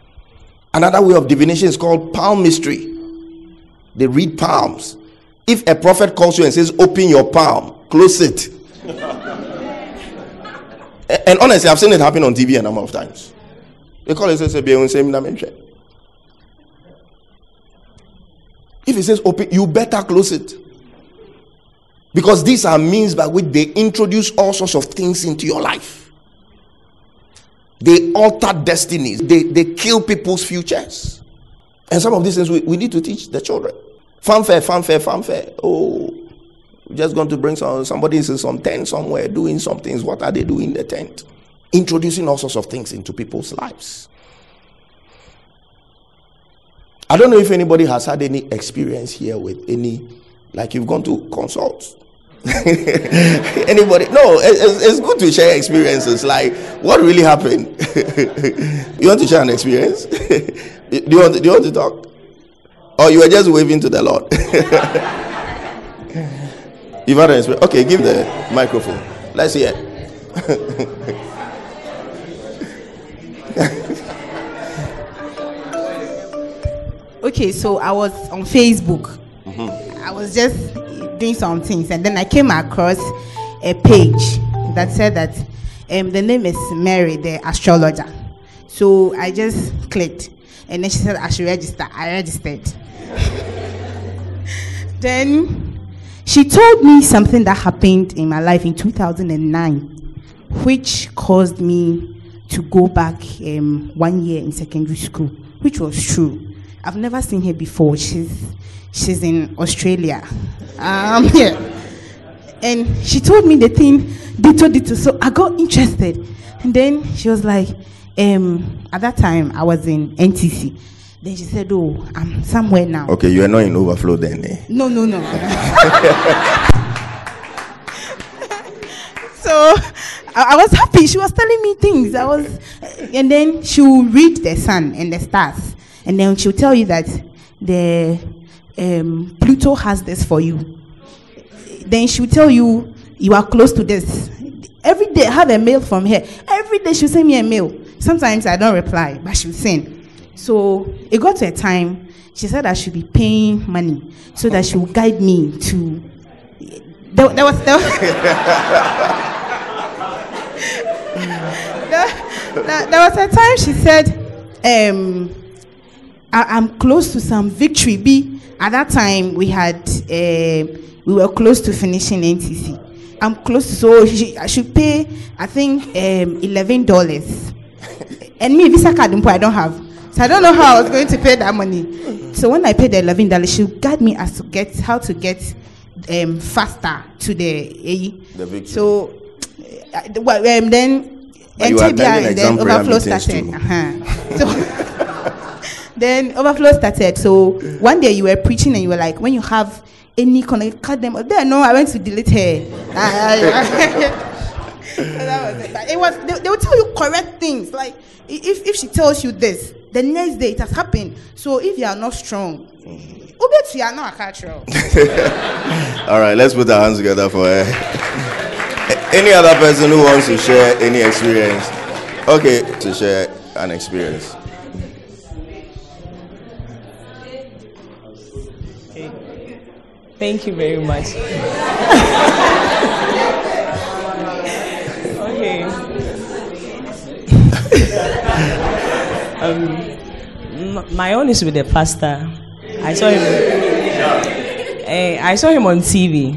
Another way of divination is called palmistry. They read palms. If a prophet calls you and says, Open your palm, close it. A- and honestly, I've seen it happen on TV a number of times. They call it and say, "Be on same dimension." If it says open, you better close it. Because these are means by which they introduce all sorts of things into your life. They alter destinies, they, they kill people's futures. And some of these things we, we need to teach the children. Fanfare, fanfare, fanfare. Oh, we're just going to bring some somebody is in some tent somewhere doing some things. What are they doing in the tent? Introducing all sorts of things into people's lives. I don't know if anybody has had any experience here with any, like you've gone to consult. anybody? No, it's, it's good to share experiences. Like, what really happened? you want to share an experience? do, you want, do you want to talk? Or you were just waving to the Lord? You've had an experience. Okay, give the microphone. Let's hear.
Okay, so I was on Facebook. I was just doing some things, and then I came across a page that said that um, the name is Mary, the astrologer. So I just clicked. And then she said I should register. I registered. then she told me something that happened in my life in 2009, which caused me to go back um, one year in secondary school, which was true. I've never seen her before. She's she's in Australia. Um, yeah. And she told me the thing, dito dito. So I got interested. And then she was like, um, at that time I was in NTC. Then she said, Oh, I'm somewhere now.
Okay, you are not in overflow then. Eh?
No, no, no. so I, I was happy. She was telling me things. I was, and then she will read the sun and the stars, and then she'll tell you that the um, Pluto has this for you. Then she'll tell you you are close to this. Every day I have a mail from her. Every day she'll send me a mail. Sometimes I don't reply, but she'll send. So it got to a time she said I should be paying money so that she will guide me to. There, there was there, there, there- there was a time she said, um, I, am close to some victory. B at that time we had uh, we were close to finishing NTC. I'm close to so she, I should pay I think um, eleven dollars. And me visa card I don't have. So I don't know how I was going to pay that money. So when I paid the eleven dollars, she guide me as to get how to get um, faster to the AE.
The victory.
So uh, well, um, then
But you were
NTBI and then overflow started. Uh-huh. So then overflow started. So one day you were preaching and you were like, when you have any connect, cut them. Then no, I went to delete her. So that was it. But it was they, they will tell you correct things. Like if if she tells you this, the next day it has happened. So if you are not strong, Ubet you are not a cultural.
All right, let's put our hands together for her. Any other person who wants to share any experience? Okay, to share an experience.
Thank you very much. okay. um, my own is with the pastor. I saw him. Eh, I saw him on TV,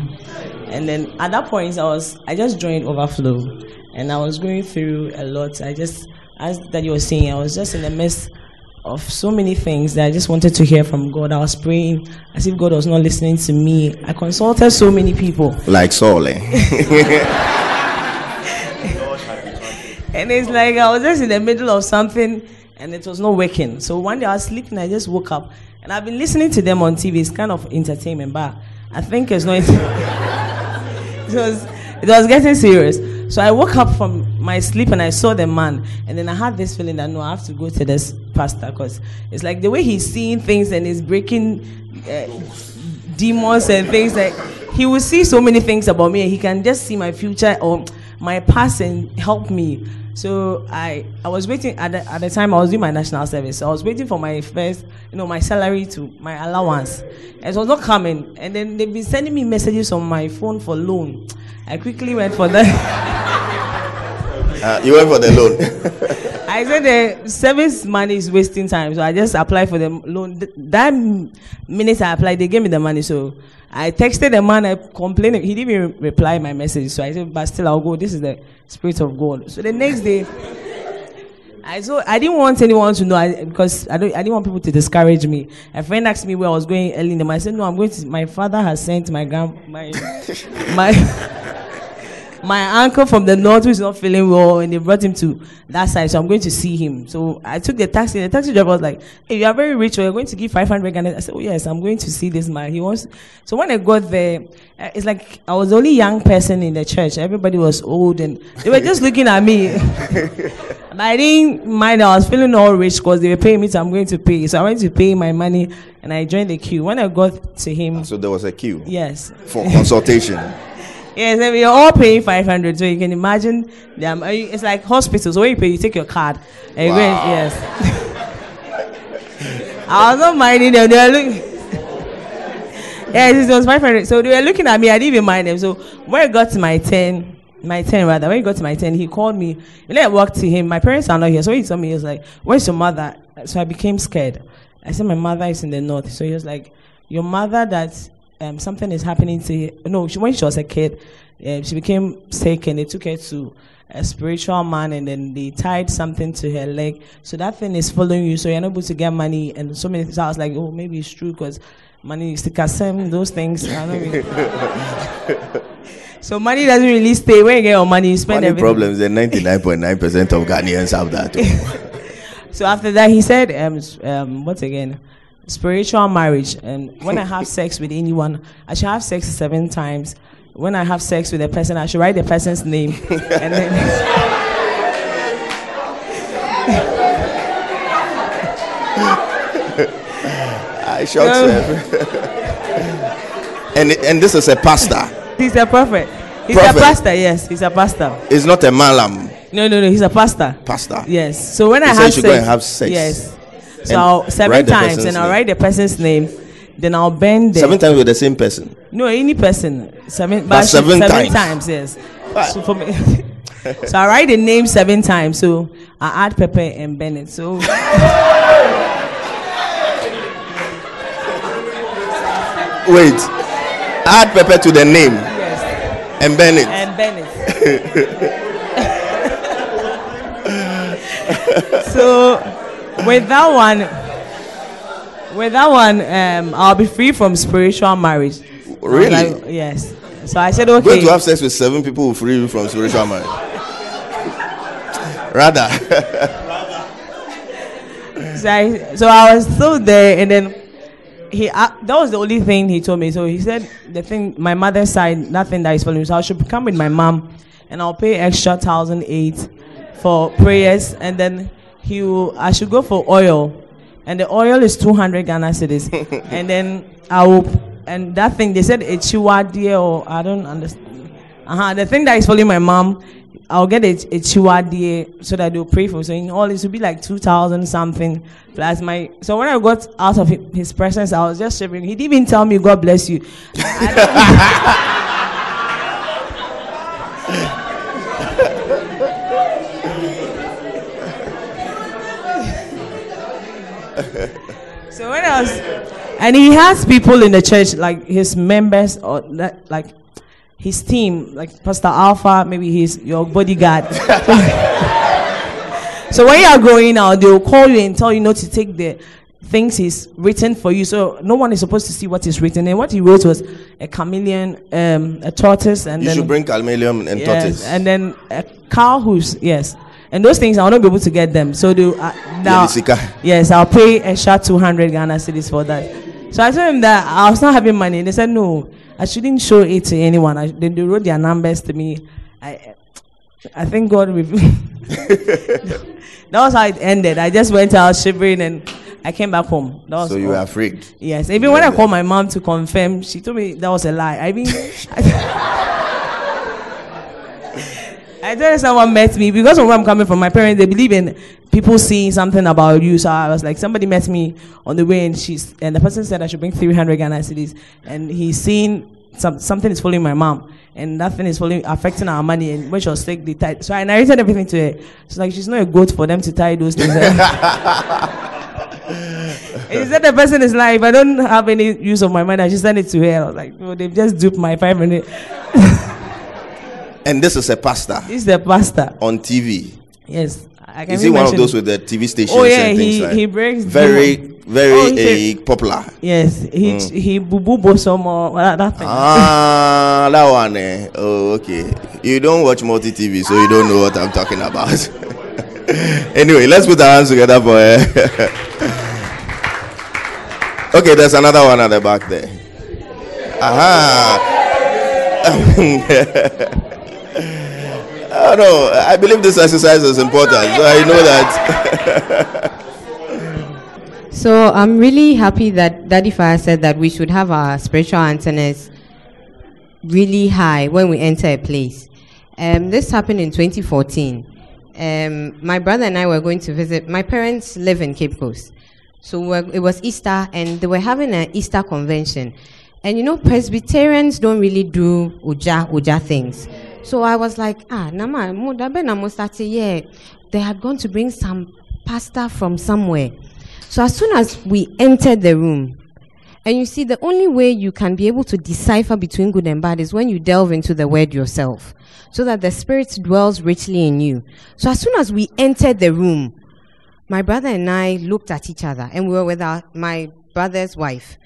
and then at that point, I was I just joined Overflow, and I was going through a lot. I just, as that you were saying, I was just in the midst of so many things that I just wanted to hear from God. I was praying as if God was not listening to me. I consulted so many people.
Like Saul, eh?
And it's like I was just in the middle of something and it was not working. So one day I was sleeping, I just woke up and I've been listening to them on TV. It's kind of entertainment, but I think it's not. it was it was getting serious. So I woke up from my sleep and I saw the man, and then I had this feeling that no, I have to go to this pastor because it's like the way he's seeing things and he's breaking uh, demons and things like he will see so many things about me and he can just see my future or my past and help me. So i i was waiting at the, at the time i was doing my national service so i was waiting for my first you know my salary to my allowance. And it was not coming. And then they've been sending me messages on my phone for loan. I quickly went for that
Uh, you went for the loan.
I said the service money is wasting time, so I just applied for the loan. Th- That m- minute I applied, they gave me the money. So I texted the man, I complained. He didn't even reply my message. So I said, but still, I'll go. This is the spirit of God. So the next day, I so I didn't want anyone to know I, because I don't. I didn't want people to discourage me. A friend asked me where I was going early in the morning. I said, no, I'm going to. My father has sent my grand my my. My uncle from the north who is not feeling well and they brought him to that side so i'm going to see him. So i took the taxi the taxi driver was like hey you are very rich you're going to give 500 Ghana. i said oh yes i'm going to see this man. He wants so when i got there uh, it's like i was the only young person in the church. Everybody was old and they were just looking at me. But i didn't mind. I was feeling all rich because they were paying me so i'm going to pay. So i went to pay my money and i joined the queue. When i got to him
so there was a queue?
Yes.
For consultation.
Yes, and we are all paying 500, so you can imagine them. uh, It's like hospitals. So when you pay, you take your card. And you go
Wow.
yes. I was not minding them. They were looking. yes, it was 500. So they were looking at me. I didn't even mind them. So when I got to my 10, my 10 rather, when he got to my 10, he called me. And then I walked to him. My parents are not here. So he told me, he was like, Where's your mother? so I became scared. I said my mother is in the north, so he was like, your mother that um, something is happening to. No, she, when she was a kid, um, she became sick and they took her to a spiritual man and then they tied something to her leg. So that thing is following you, so you're not able to get money and so many things. I was like, oh, maybe it's true because money is the kasem, those things. I don't really. so money doesn't really stay. When you get your money, you spend
Money
everything.
problems, then 99.9% of Ghanaians have that.
So after that, he said, um, um, what again? Spiritual marriage. And when I have sex with anyone, I should have sex seven times. When I have sex with a person, I should write the person's name. and then
I shot and and this is a pastor.
he's a prophet. He's
Prophet.
a pastor, yes. He's a pastor.
He's not a malam.
No, no, no. He's a pastor.
Pastor.
Yes. So when
He
I have sex,
have sex.
yes. So I'll, seven times, and I'll write the person's name. Then I'll bend the
Seven times with the same person.
No, any person. Seven,
But
but,
seven
seven,
times.
times. yes. Ah. So for me, so I write the name seven times. So I add Pepper and Bennett. So
Wait. Add pepper to the name.
yes,
And Bennett.
and Bennett. so with that one, with that one, um, I'll be free from spiritual marriage.
Really?
like, yes. So I said, okay.
Going to have sex with seven people will free you from spiritual marriage. Rather.
So I, so I was still there, and then he uh, that was the only thing he told me. So he said the thing, my mother's side, nothing that is following. So I should come with my mom, and I'll pay extra thousand eight for prayers, and then he will, I should go for oil, and the oil is two hundred Ghana cedis, and then I will, and that thing they said a chiwadie or I don't understand. Uh huh. The thing that is following my mom, I'll get a, a chiwadie so that they'll pray for. So in all, it will be like two thousand something plus my. So when I got out of his presence, I was just shivering. He didn't even tell me God bless you. So when else? and he has people in the church like his members or that like his team, like Pastor Alpha, maybe he's your bodyguard. so when you are going out, they will call you and tell you not to take the things he's written for you. So no one is supposed to see what is written. And what he wrote was a chameleon, um, a tortoise, and
You
then
should bring Calmelium and
Yes,
tortoise.
and then a cow who's yes, and those things I will not be able to get them. So do uh, now. Yes, I'll pay extra two hundred Ghana cedis for that. So I told him that I was not having money. They said no, I shouldn't show it to anyone. I, then they wrote their numbers to me. I, I think God revealed. that was how it ended. I just went out shivering and I came back home. That was
So you were afraid.
Yes, even when I called my mom to confirm, she told me that was a lie. I mean, I told her someone met me because of where I'm coming from. My parents they believe in people seeing something about you. So I was like, somebody met me on the way, and she's and the person said I should bring 300 Ghana cedis, and he's seen some something is following my mom, and that thing is following affecting our money. And when she was sick, they tied. So I narrated everything to her. She's like, she's not a goat for them to tie those things. He said the person is like, I don't have any use of my money, I just send it to her. I was like, no, they've just duped my five minutes.
And this is a pastor
This is the pastor.
on TV.
Yes. I can
Is he one of those with the TV stations
Oh, yeah,
and things
he-
like
he breaks
very,
demon.
very
Oh, he
uh, popular.
Yes, he
Mm.
he boo boo bosom or that, that thing.
Ah, that one. Eh? Oh, okay. You don't watch multi TV, so you don't know what I'm talking about. anyway, let's put our hands together for. Okay, there's another one at the back there. Aha. oh no, I believe this exercise is important, so I know that.
So I'm really happy that Daddy Fire said that we should have our spiritual antennas really high when we enter a place. Um, this happened in 2014. Um, my brother and I were going to visit. My parents live in Cape Coast, so it was Easter, and they were having an Easter convention. And you know, Presbyterians don't really do uja uja things. So I was like, ah, Nama, mo dabe na mo yeah. They had gone to bring some pasta from somewhere. So as soon as we entered the room, and you see, the only way you can be able to decipher between good and bad is when you delve into the word yourself, so that the Spirit dwells richly in you. So as soon as we entered the room, my brother and I looked at each other, and we were with our, my brother's wife.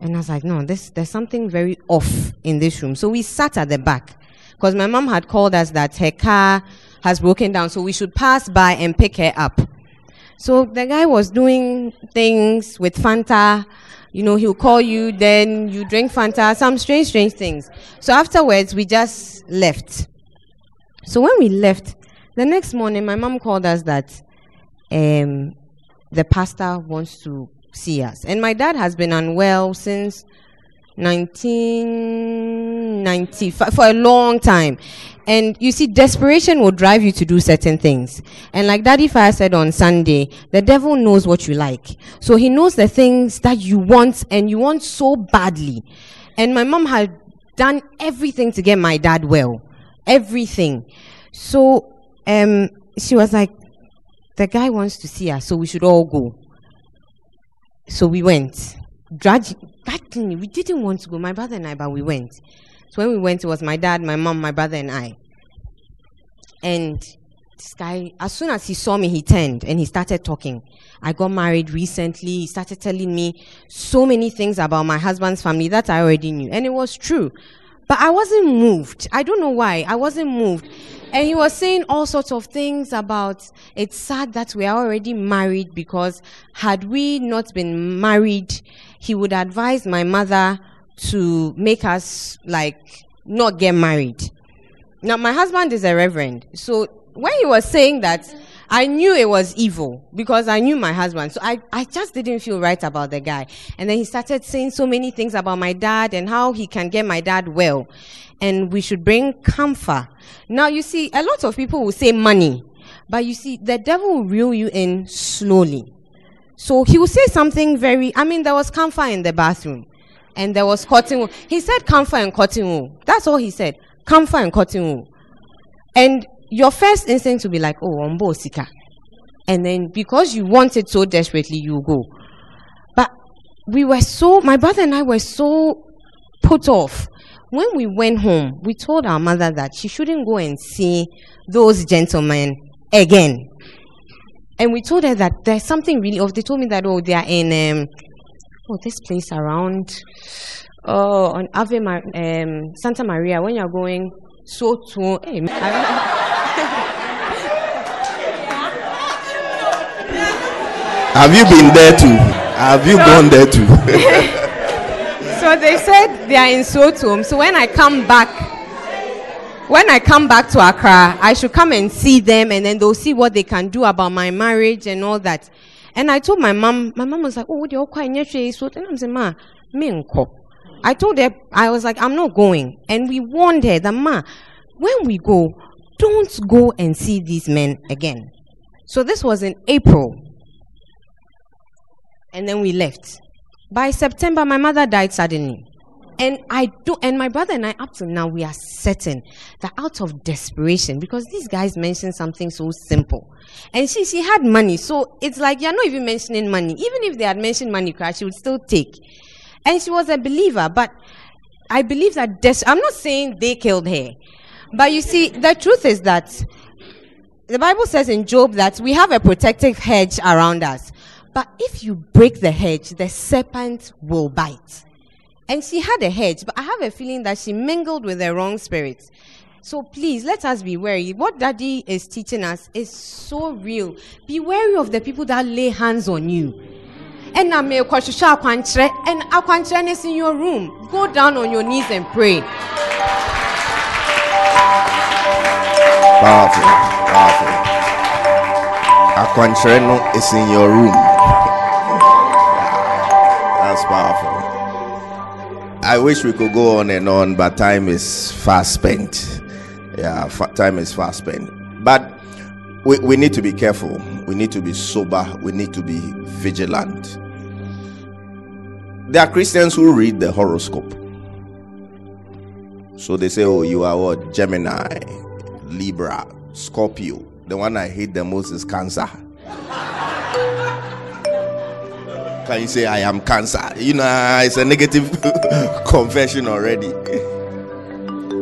And I was like, no, this, there's something very off in this room. So we sat at the back because my mom had called us that her car has broken down, so we should pass by and pick her up. So the guy was doing things with Fanta. You know, he'll call you, then you drink Fanta, some strange, strange things. So afterwards, we just left. So when we left, the next morning, my mom called us that um, the pastor wants to see us. And my dad has been unwell since 1995 for a long time. And you see, desperation will drive you to do certain things. And like Daddy Fire said on Sunday, the devil knows what you like. So he knows the things that you want and you want so badly. And my mom had done everything to get my dad well. Everything. So, um, she was like, the guy wants to see us, so we should all go. So we went. Gradually, we didn't want to go, my brother and I, but we went. So when we went, it was my dad, my mom, my brother, and I. And this guy, as soon as he saw me, he turned and he started talking. I got married recently. He started telling me so many things about my husband's family that I already knew. And it was true. But I wasn't moved. I don't know why. I wasn't moved. And he was saying all sorts of things about it's sad that we are already married because had we not been married, he would advise my mother to make us like not get married. Now, my husband is a reverend. So when he was saying that, I knew it was evil because I knew my husband. So I, I just didn't feel right about the guy. And then he started saying so many things about my dad and how he can get my dad well. And we should bring comfort. Now, you see, a lot of people will say money. But you see, the devil will reel you in slowly. So he will say something very, I mean, there was comfort in the bathroom. And there was cotton wool. He said comfort and cotton wool. That's all he said. Comfort and cotton wool. And your first instinct will be like, oh, Ombo Sika. And then because you want it so desperately, you go. But we were so, my brother and I were so put off. When we went home, we told our mother that she shouldn't go and see those gentlemen again. And we told her that there's something really off. They told me that, oh, they are in, um, oh, this place around, oh, on Ave Mar- um, Santa Maria, when you're going so to, hey,
Have you been there too? Have you gone there too?
so they said they are in Sotum. So when I come back, when I come back to Accra, I should come and see them, and then they'll see what they can do about my marriage and all that. And I told my mom. My mom was like, "Oh, you're quite so." And I'm saying, "Ma, me I told her I was like, "I'm not going," and we warned her that, "Ma, when we go, don't go and see these men again." So this was in April. And then we left. By September, my mother died suddenly. And I do, and my brother and I, up to now, we are certain that out of desperation, because these guys mentioned something so simple, and she she had money, so it's like you're not even mentioning money. Even if they had mentioned money, she would still take. And she was a believer, but I believe that des- I'm not saying they killed her, but you see, the truth is that the Bible says in Job that we have a protective hedge around us. But if you break the hedge, the serpent will bite. And she had a hedge, but I have a feeling that she mingled with the wrong spirits. So please, let us be wary. What daddy is teaching us is so real. Be wary of the people that lay hands on you. And I may and akwantre is in your room. Go down on your knees and pray.
Powerful, powerful. Aquantreno is in your room. That's powerful. I wish we could go on and on, but time is fast spent. Yeah, fa- time is fast spent. But we, we need to be careful. We need to be sober. We need to be vigilant. There are Christians who read the horoscope. So they say, Oh, you are what? Gemini, Libra, Scorpio. The one I hate the most is Cancer. Can you say I am cancer? You know, it's a negative confession already.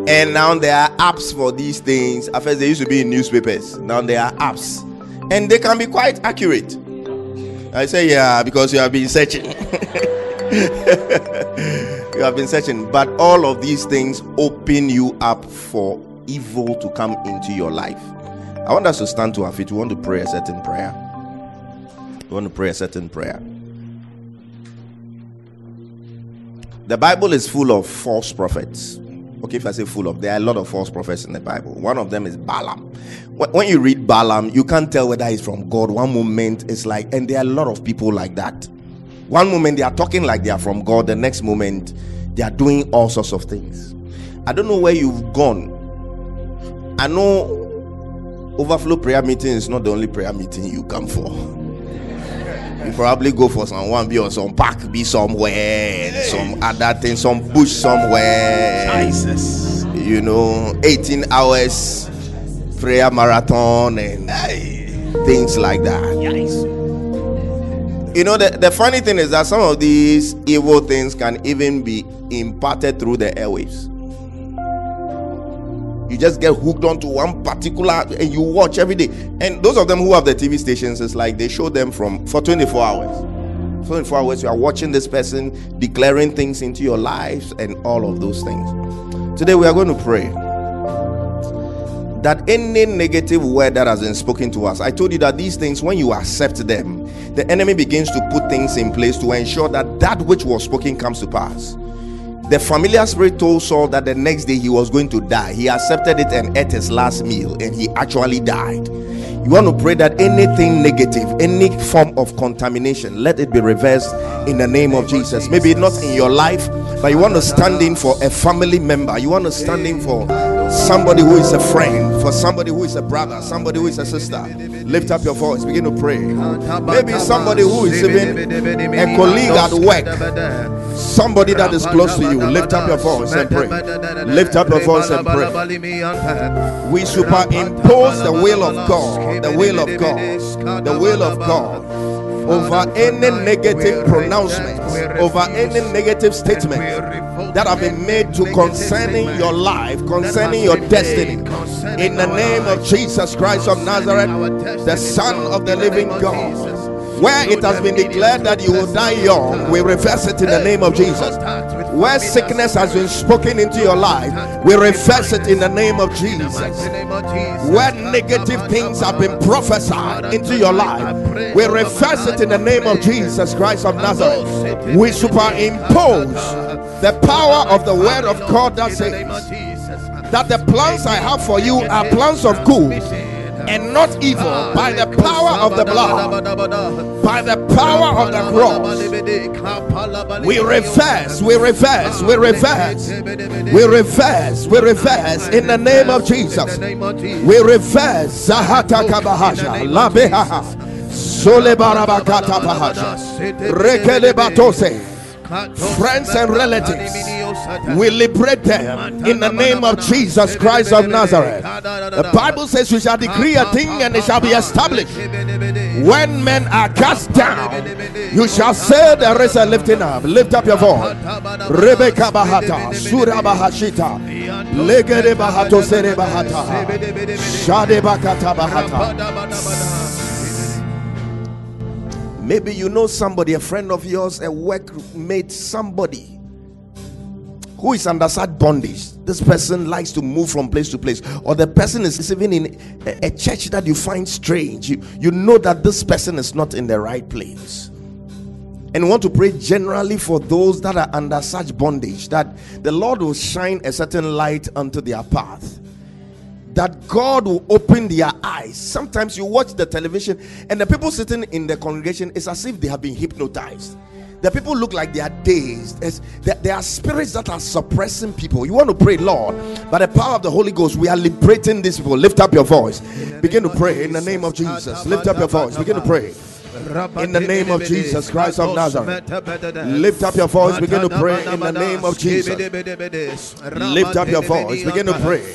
And now there are apps for these things. At first, they used to be in newspapers. Now there are apps, and they can be quite accurate. I say, yeah, because you have been searching. you have been searching, but all of these things open you up for evil to come into your life. I want us to stand to our feet. We want to pray a certain prayer. We want to pray a certain prayer. The Bible is full of false prophets. Okay, if I say full of, there are a lot of false prophets in the Bible. One of them is Balaam. When you read Balaam, you can't tell whether he's from God. One moment it's like, and there are a lot of people like that. One moment they are talking like they are from God, the next moment they are doing all sorts of things. I don't know where you've gone. I know overflow prayer meeting is not the only prayer meeting you come for. You probably go for some one be on some park, be somewhere, some other thing, some bush somewhere.
Jesus.
You know, 18 hours prayer marathon and things like that. You know, the, the funny thing is that some of these evil things can even be imparted through the airwaves. You just get hooked onto one particular and you watch every day. And those of them who have the TV stations, it's like they show them from for 24 hours. 24 hours, you are watching this person declaring things into your lives and all of those things. Today we are going to pray that any negative word that has been spoken to us, I told you that these things, when you accept them, the enemy begins to put things in place to ensure that that which was spoken comes to pass. The familiar spirit told Saul that the next day he was going to die. He accepted it and ate his last meal, and he actually died. You want to pray that anything negative, any form of contamination, let it be reversed in the name of Jesus. Maybe not in your life, but you want to stand in for a family member. You want to stand in for somebody who is a friend, for somebody who is a brother, somebody who is a sister. Lift up your voice, begin to pray. Maybe somebody who is even a colleague at work, somebody that is close to you. Lift up your voice and pray. Lift up your voice and pray. We superimpose the will of God, the will of God, the will of God over any negative pronouncements, over any negative statements that have been made to concerning your life, concerning your destiny. In the name of Jesus Christ of Nazareth, the Son of the living God. Where it has been declared that you will die young, we reverse it in the name of Jesus. Where sickness has been spoken into your life, we reverse it in the name of Jesus. Where negative things have been prophesied into your life, we reverse it in the name of Jesus Christ of Nazareth. We superimpose the power of the word of God that says that the plans I have for you are plans of good and not evil by the power of the blood, by the power of the cross. We reverse, we reverse, we reverse, we reverse, we reverse in the name of Jesus. We reverse. Zahata Kabahasha, Bahasha, friends and relatives. We liberate them in the name of Jesus Christ of Nazareth. The Bible says, We shall decree a thing and it shall be established. When men are cast down, you shall say, There is a lifting up. Lift up your voice. Rebecca Bahata, Sura Bahashita, Legere Bahato Sere Bahata, Shade Bakata Bahata. Maybe you know somebody, a friend of yours, a workmate, somebody who is under such bondage. This person likes to move from place to place, or the person is even in a, a church that you find strange. You, you know that this person is not in the right place. And want to pray generally for those that are under such bondage that the Lord will shine a certain light unto their path that God will open their eyes. Sometimes you watch the television and the people sitting in the congregation is as if they have been hypnotized. The people look like they are dazed. As there are spirits that are suppressing people. You want to pray, Lord, by the power of the Holy Ghost, we are liberating these people. Lift up your voice. Begin to pray in the name of Jesus. Lift up your voice. Begin to pray. In the name of Jesus Christ of Nazareth, lift up your voice. Begin to pray in the name of Jesus. Lift up your voice. Begin to pray.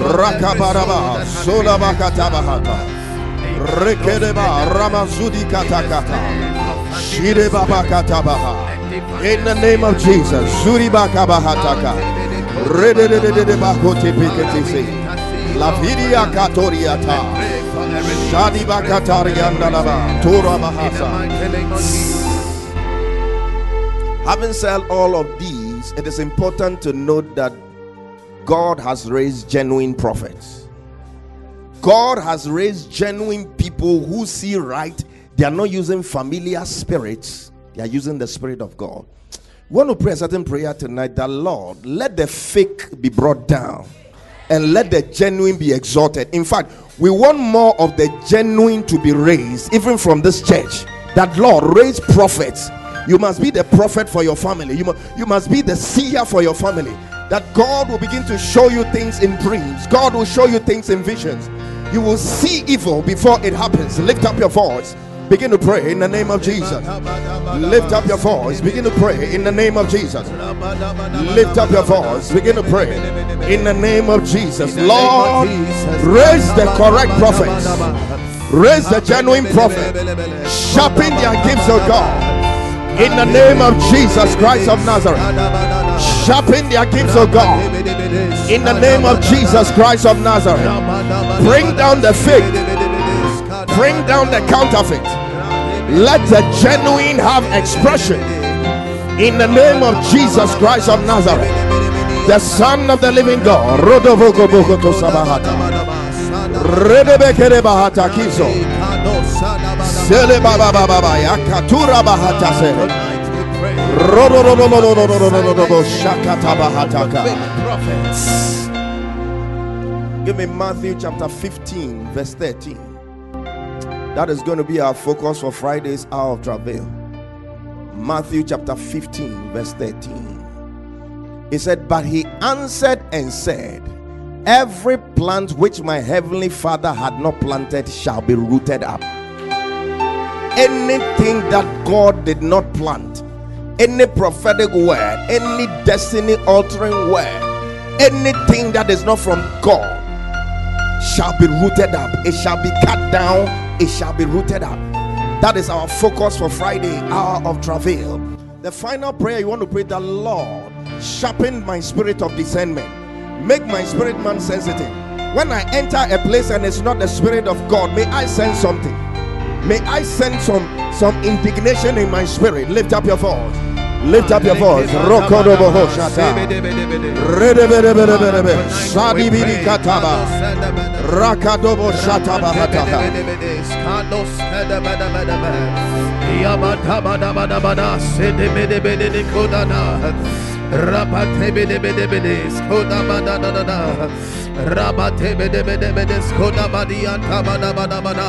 Rakabaraba, Solabakatabahata. Rekedeba, Ramazudi Katakata. Shirebabakatabaha. In the name of Jesus, Suribakabahataka. Rededededebakote Piketisi. Lavidia Katoriata. Shadibakatariandalaba. Tora Bahasa. Having said all of these, it is important to note that God has raised genuine prophets. God has raised genuine people who see right. They are not using familiar spirits, they are using the Spirit of God. We want to pray a certain prayer tonight that Lord, let the fake be brought down and let the genuine be exalted. In fact, we want more of the genuine to be raised, even from this church. That Lord raise prophets. You must be the prophet for your family. You must, you must be the seer for your family. That God will begin to show you things in dreams. God will show you things in visions. You will see evil before it happens. Lift up your voice. Begin to pray in the name of Jesus. Lift up your voice. Begin to pray in the name of Jesus. Lift up your voice. Begin to pray in the name of Jesus. Lord, raise the correct prophets. Raise the genuine prophet. Sharpen their gifts, of God. In the name of Jesus Christ of Nazareth. Sharpen their gifts, of God. In the name of Jesus Christ of Nazareth. Bring down the fake. Bring down the counterfeit. Let the genuine have expression. In the name of Jesus Christ of Nazareth. The Son of the Living God. Sele Baba Bahata Se prophets. Give me Matthew chapter 15, verse 13. That is going to be our focus for Friday's hour of travail. Matthew chapter 15, verse 13. He said, But he answered and said, Every plant which my heavenly Father had not planted shall be rooted up. Anything that God did not plant any prophetic word, any destiny altering word, anything that is not from God shall be rooted up. It shall be cut down. It shall be rooted up. That is our focus for Friday, hour of travail. The final prayer you want to pray the Lord sharpen my spirit of discernment, make my spirit man sensitive. When I enter a place and it's not the spirit of God, may I sense something. May I sense some some indignation in my spirit. Lift up your voice. Lift up your voice. Rokodo boho shata. Redebedebedebedebe. Shadi bidi kataba. Rakadobo
shata bahataka. Kandos kedebedebedebe. Yamadabadabadabada. Sedebedebedebe kodana. Rapatebedebedebede. Skodabadadadada. Rabatebedebedebede.
Skodabadiyantabadabadabada.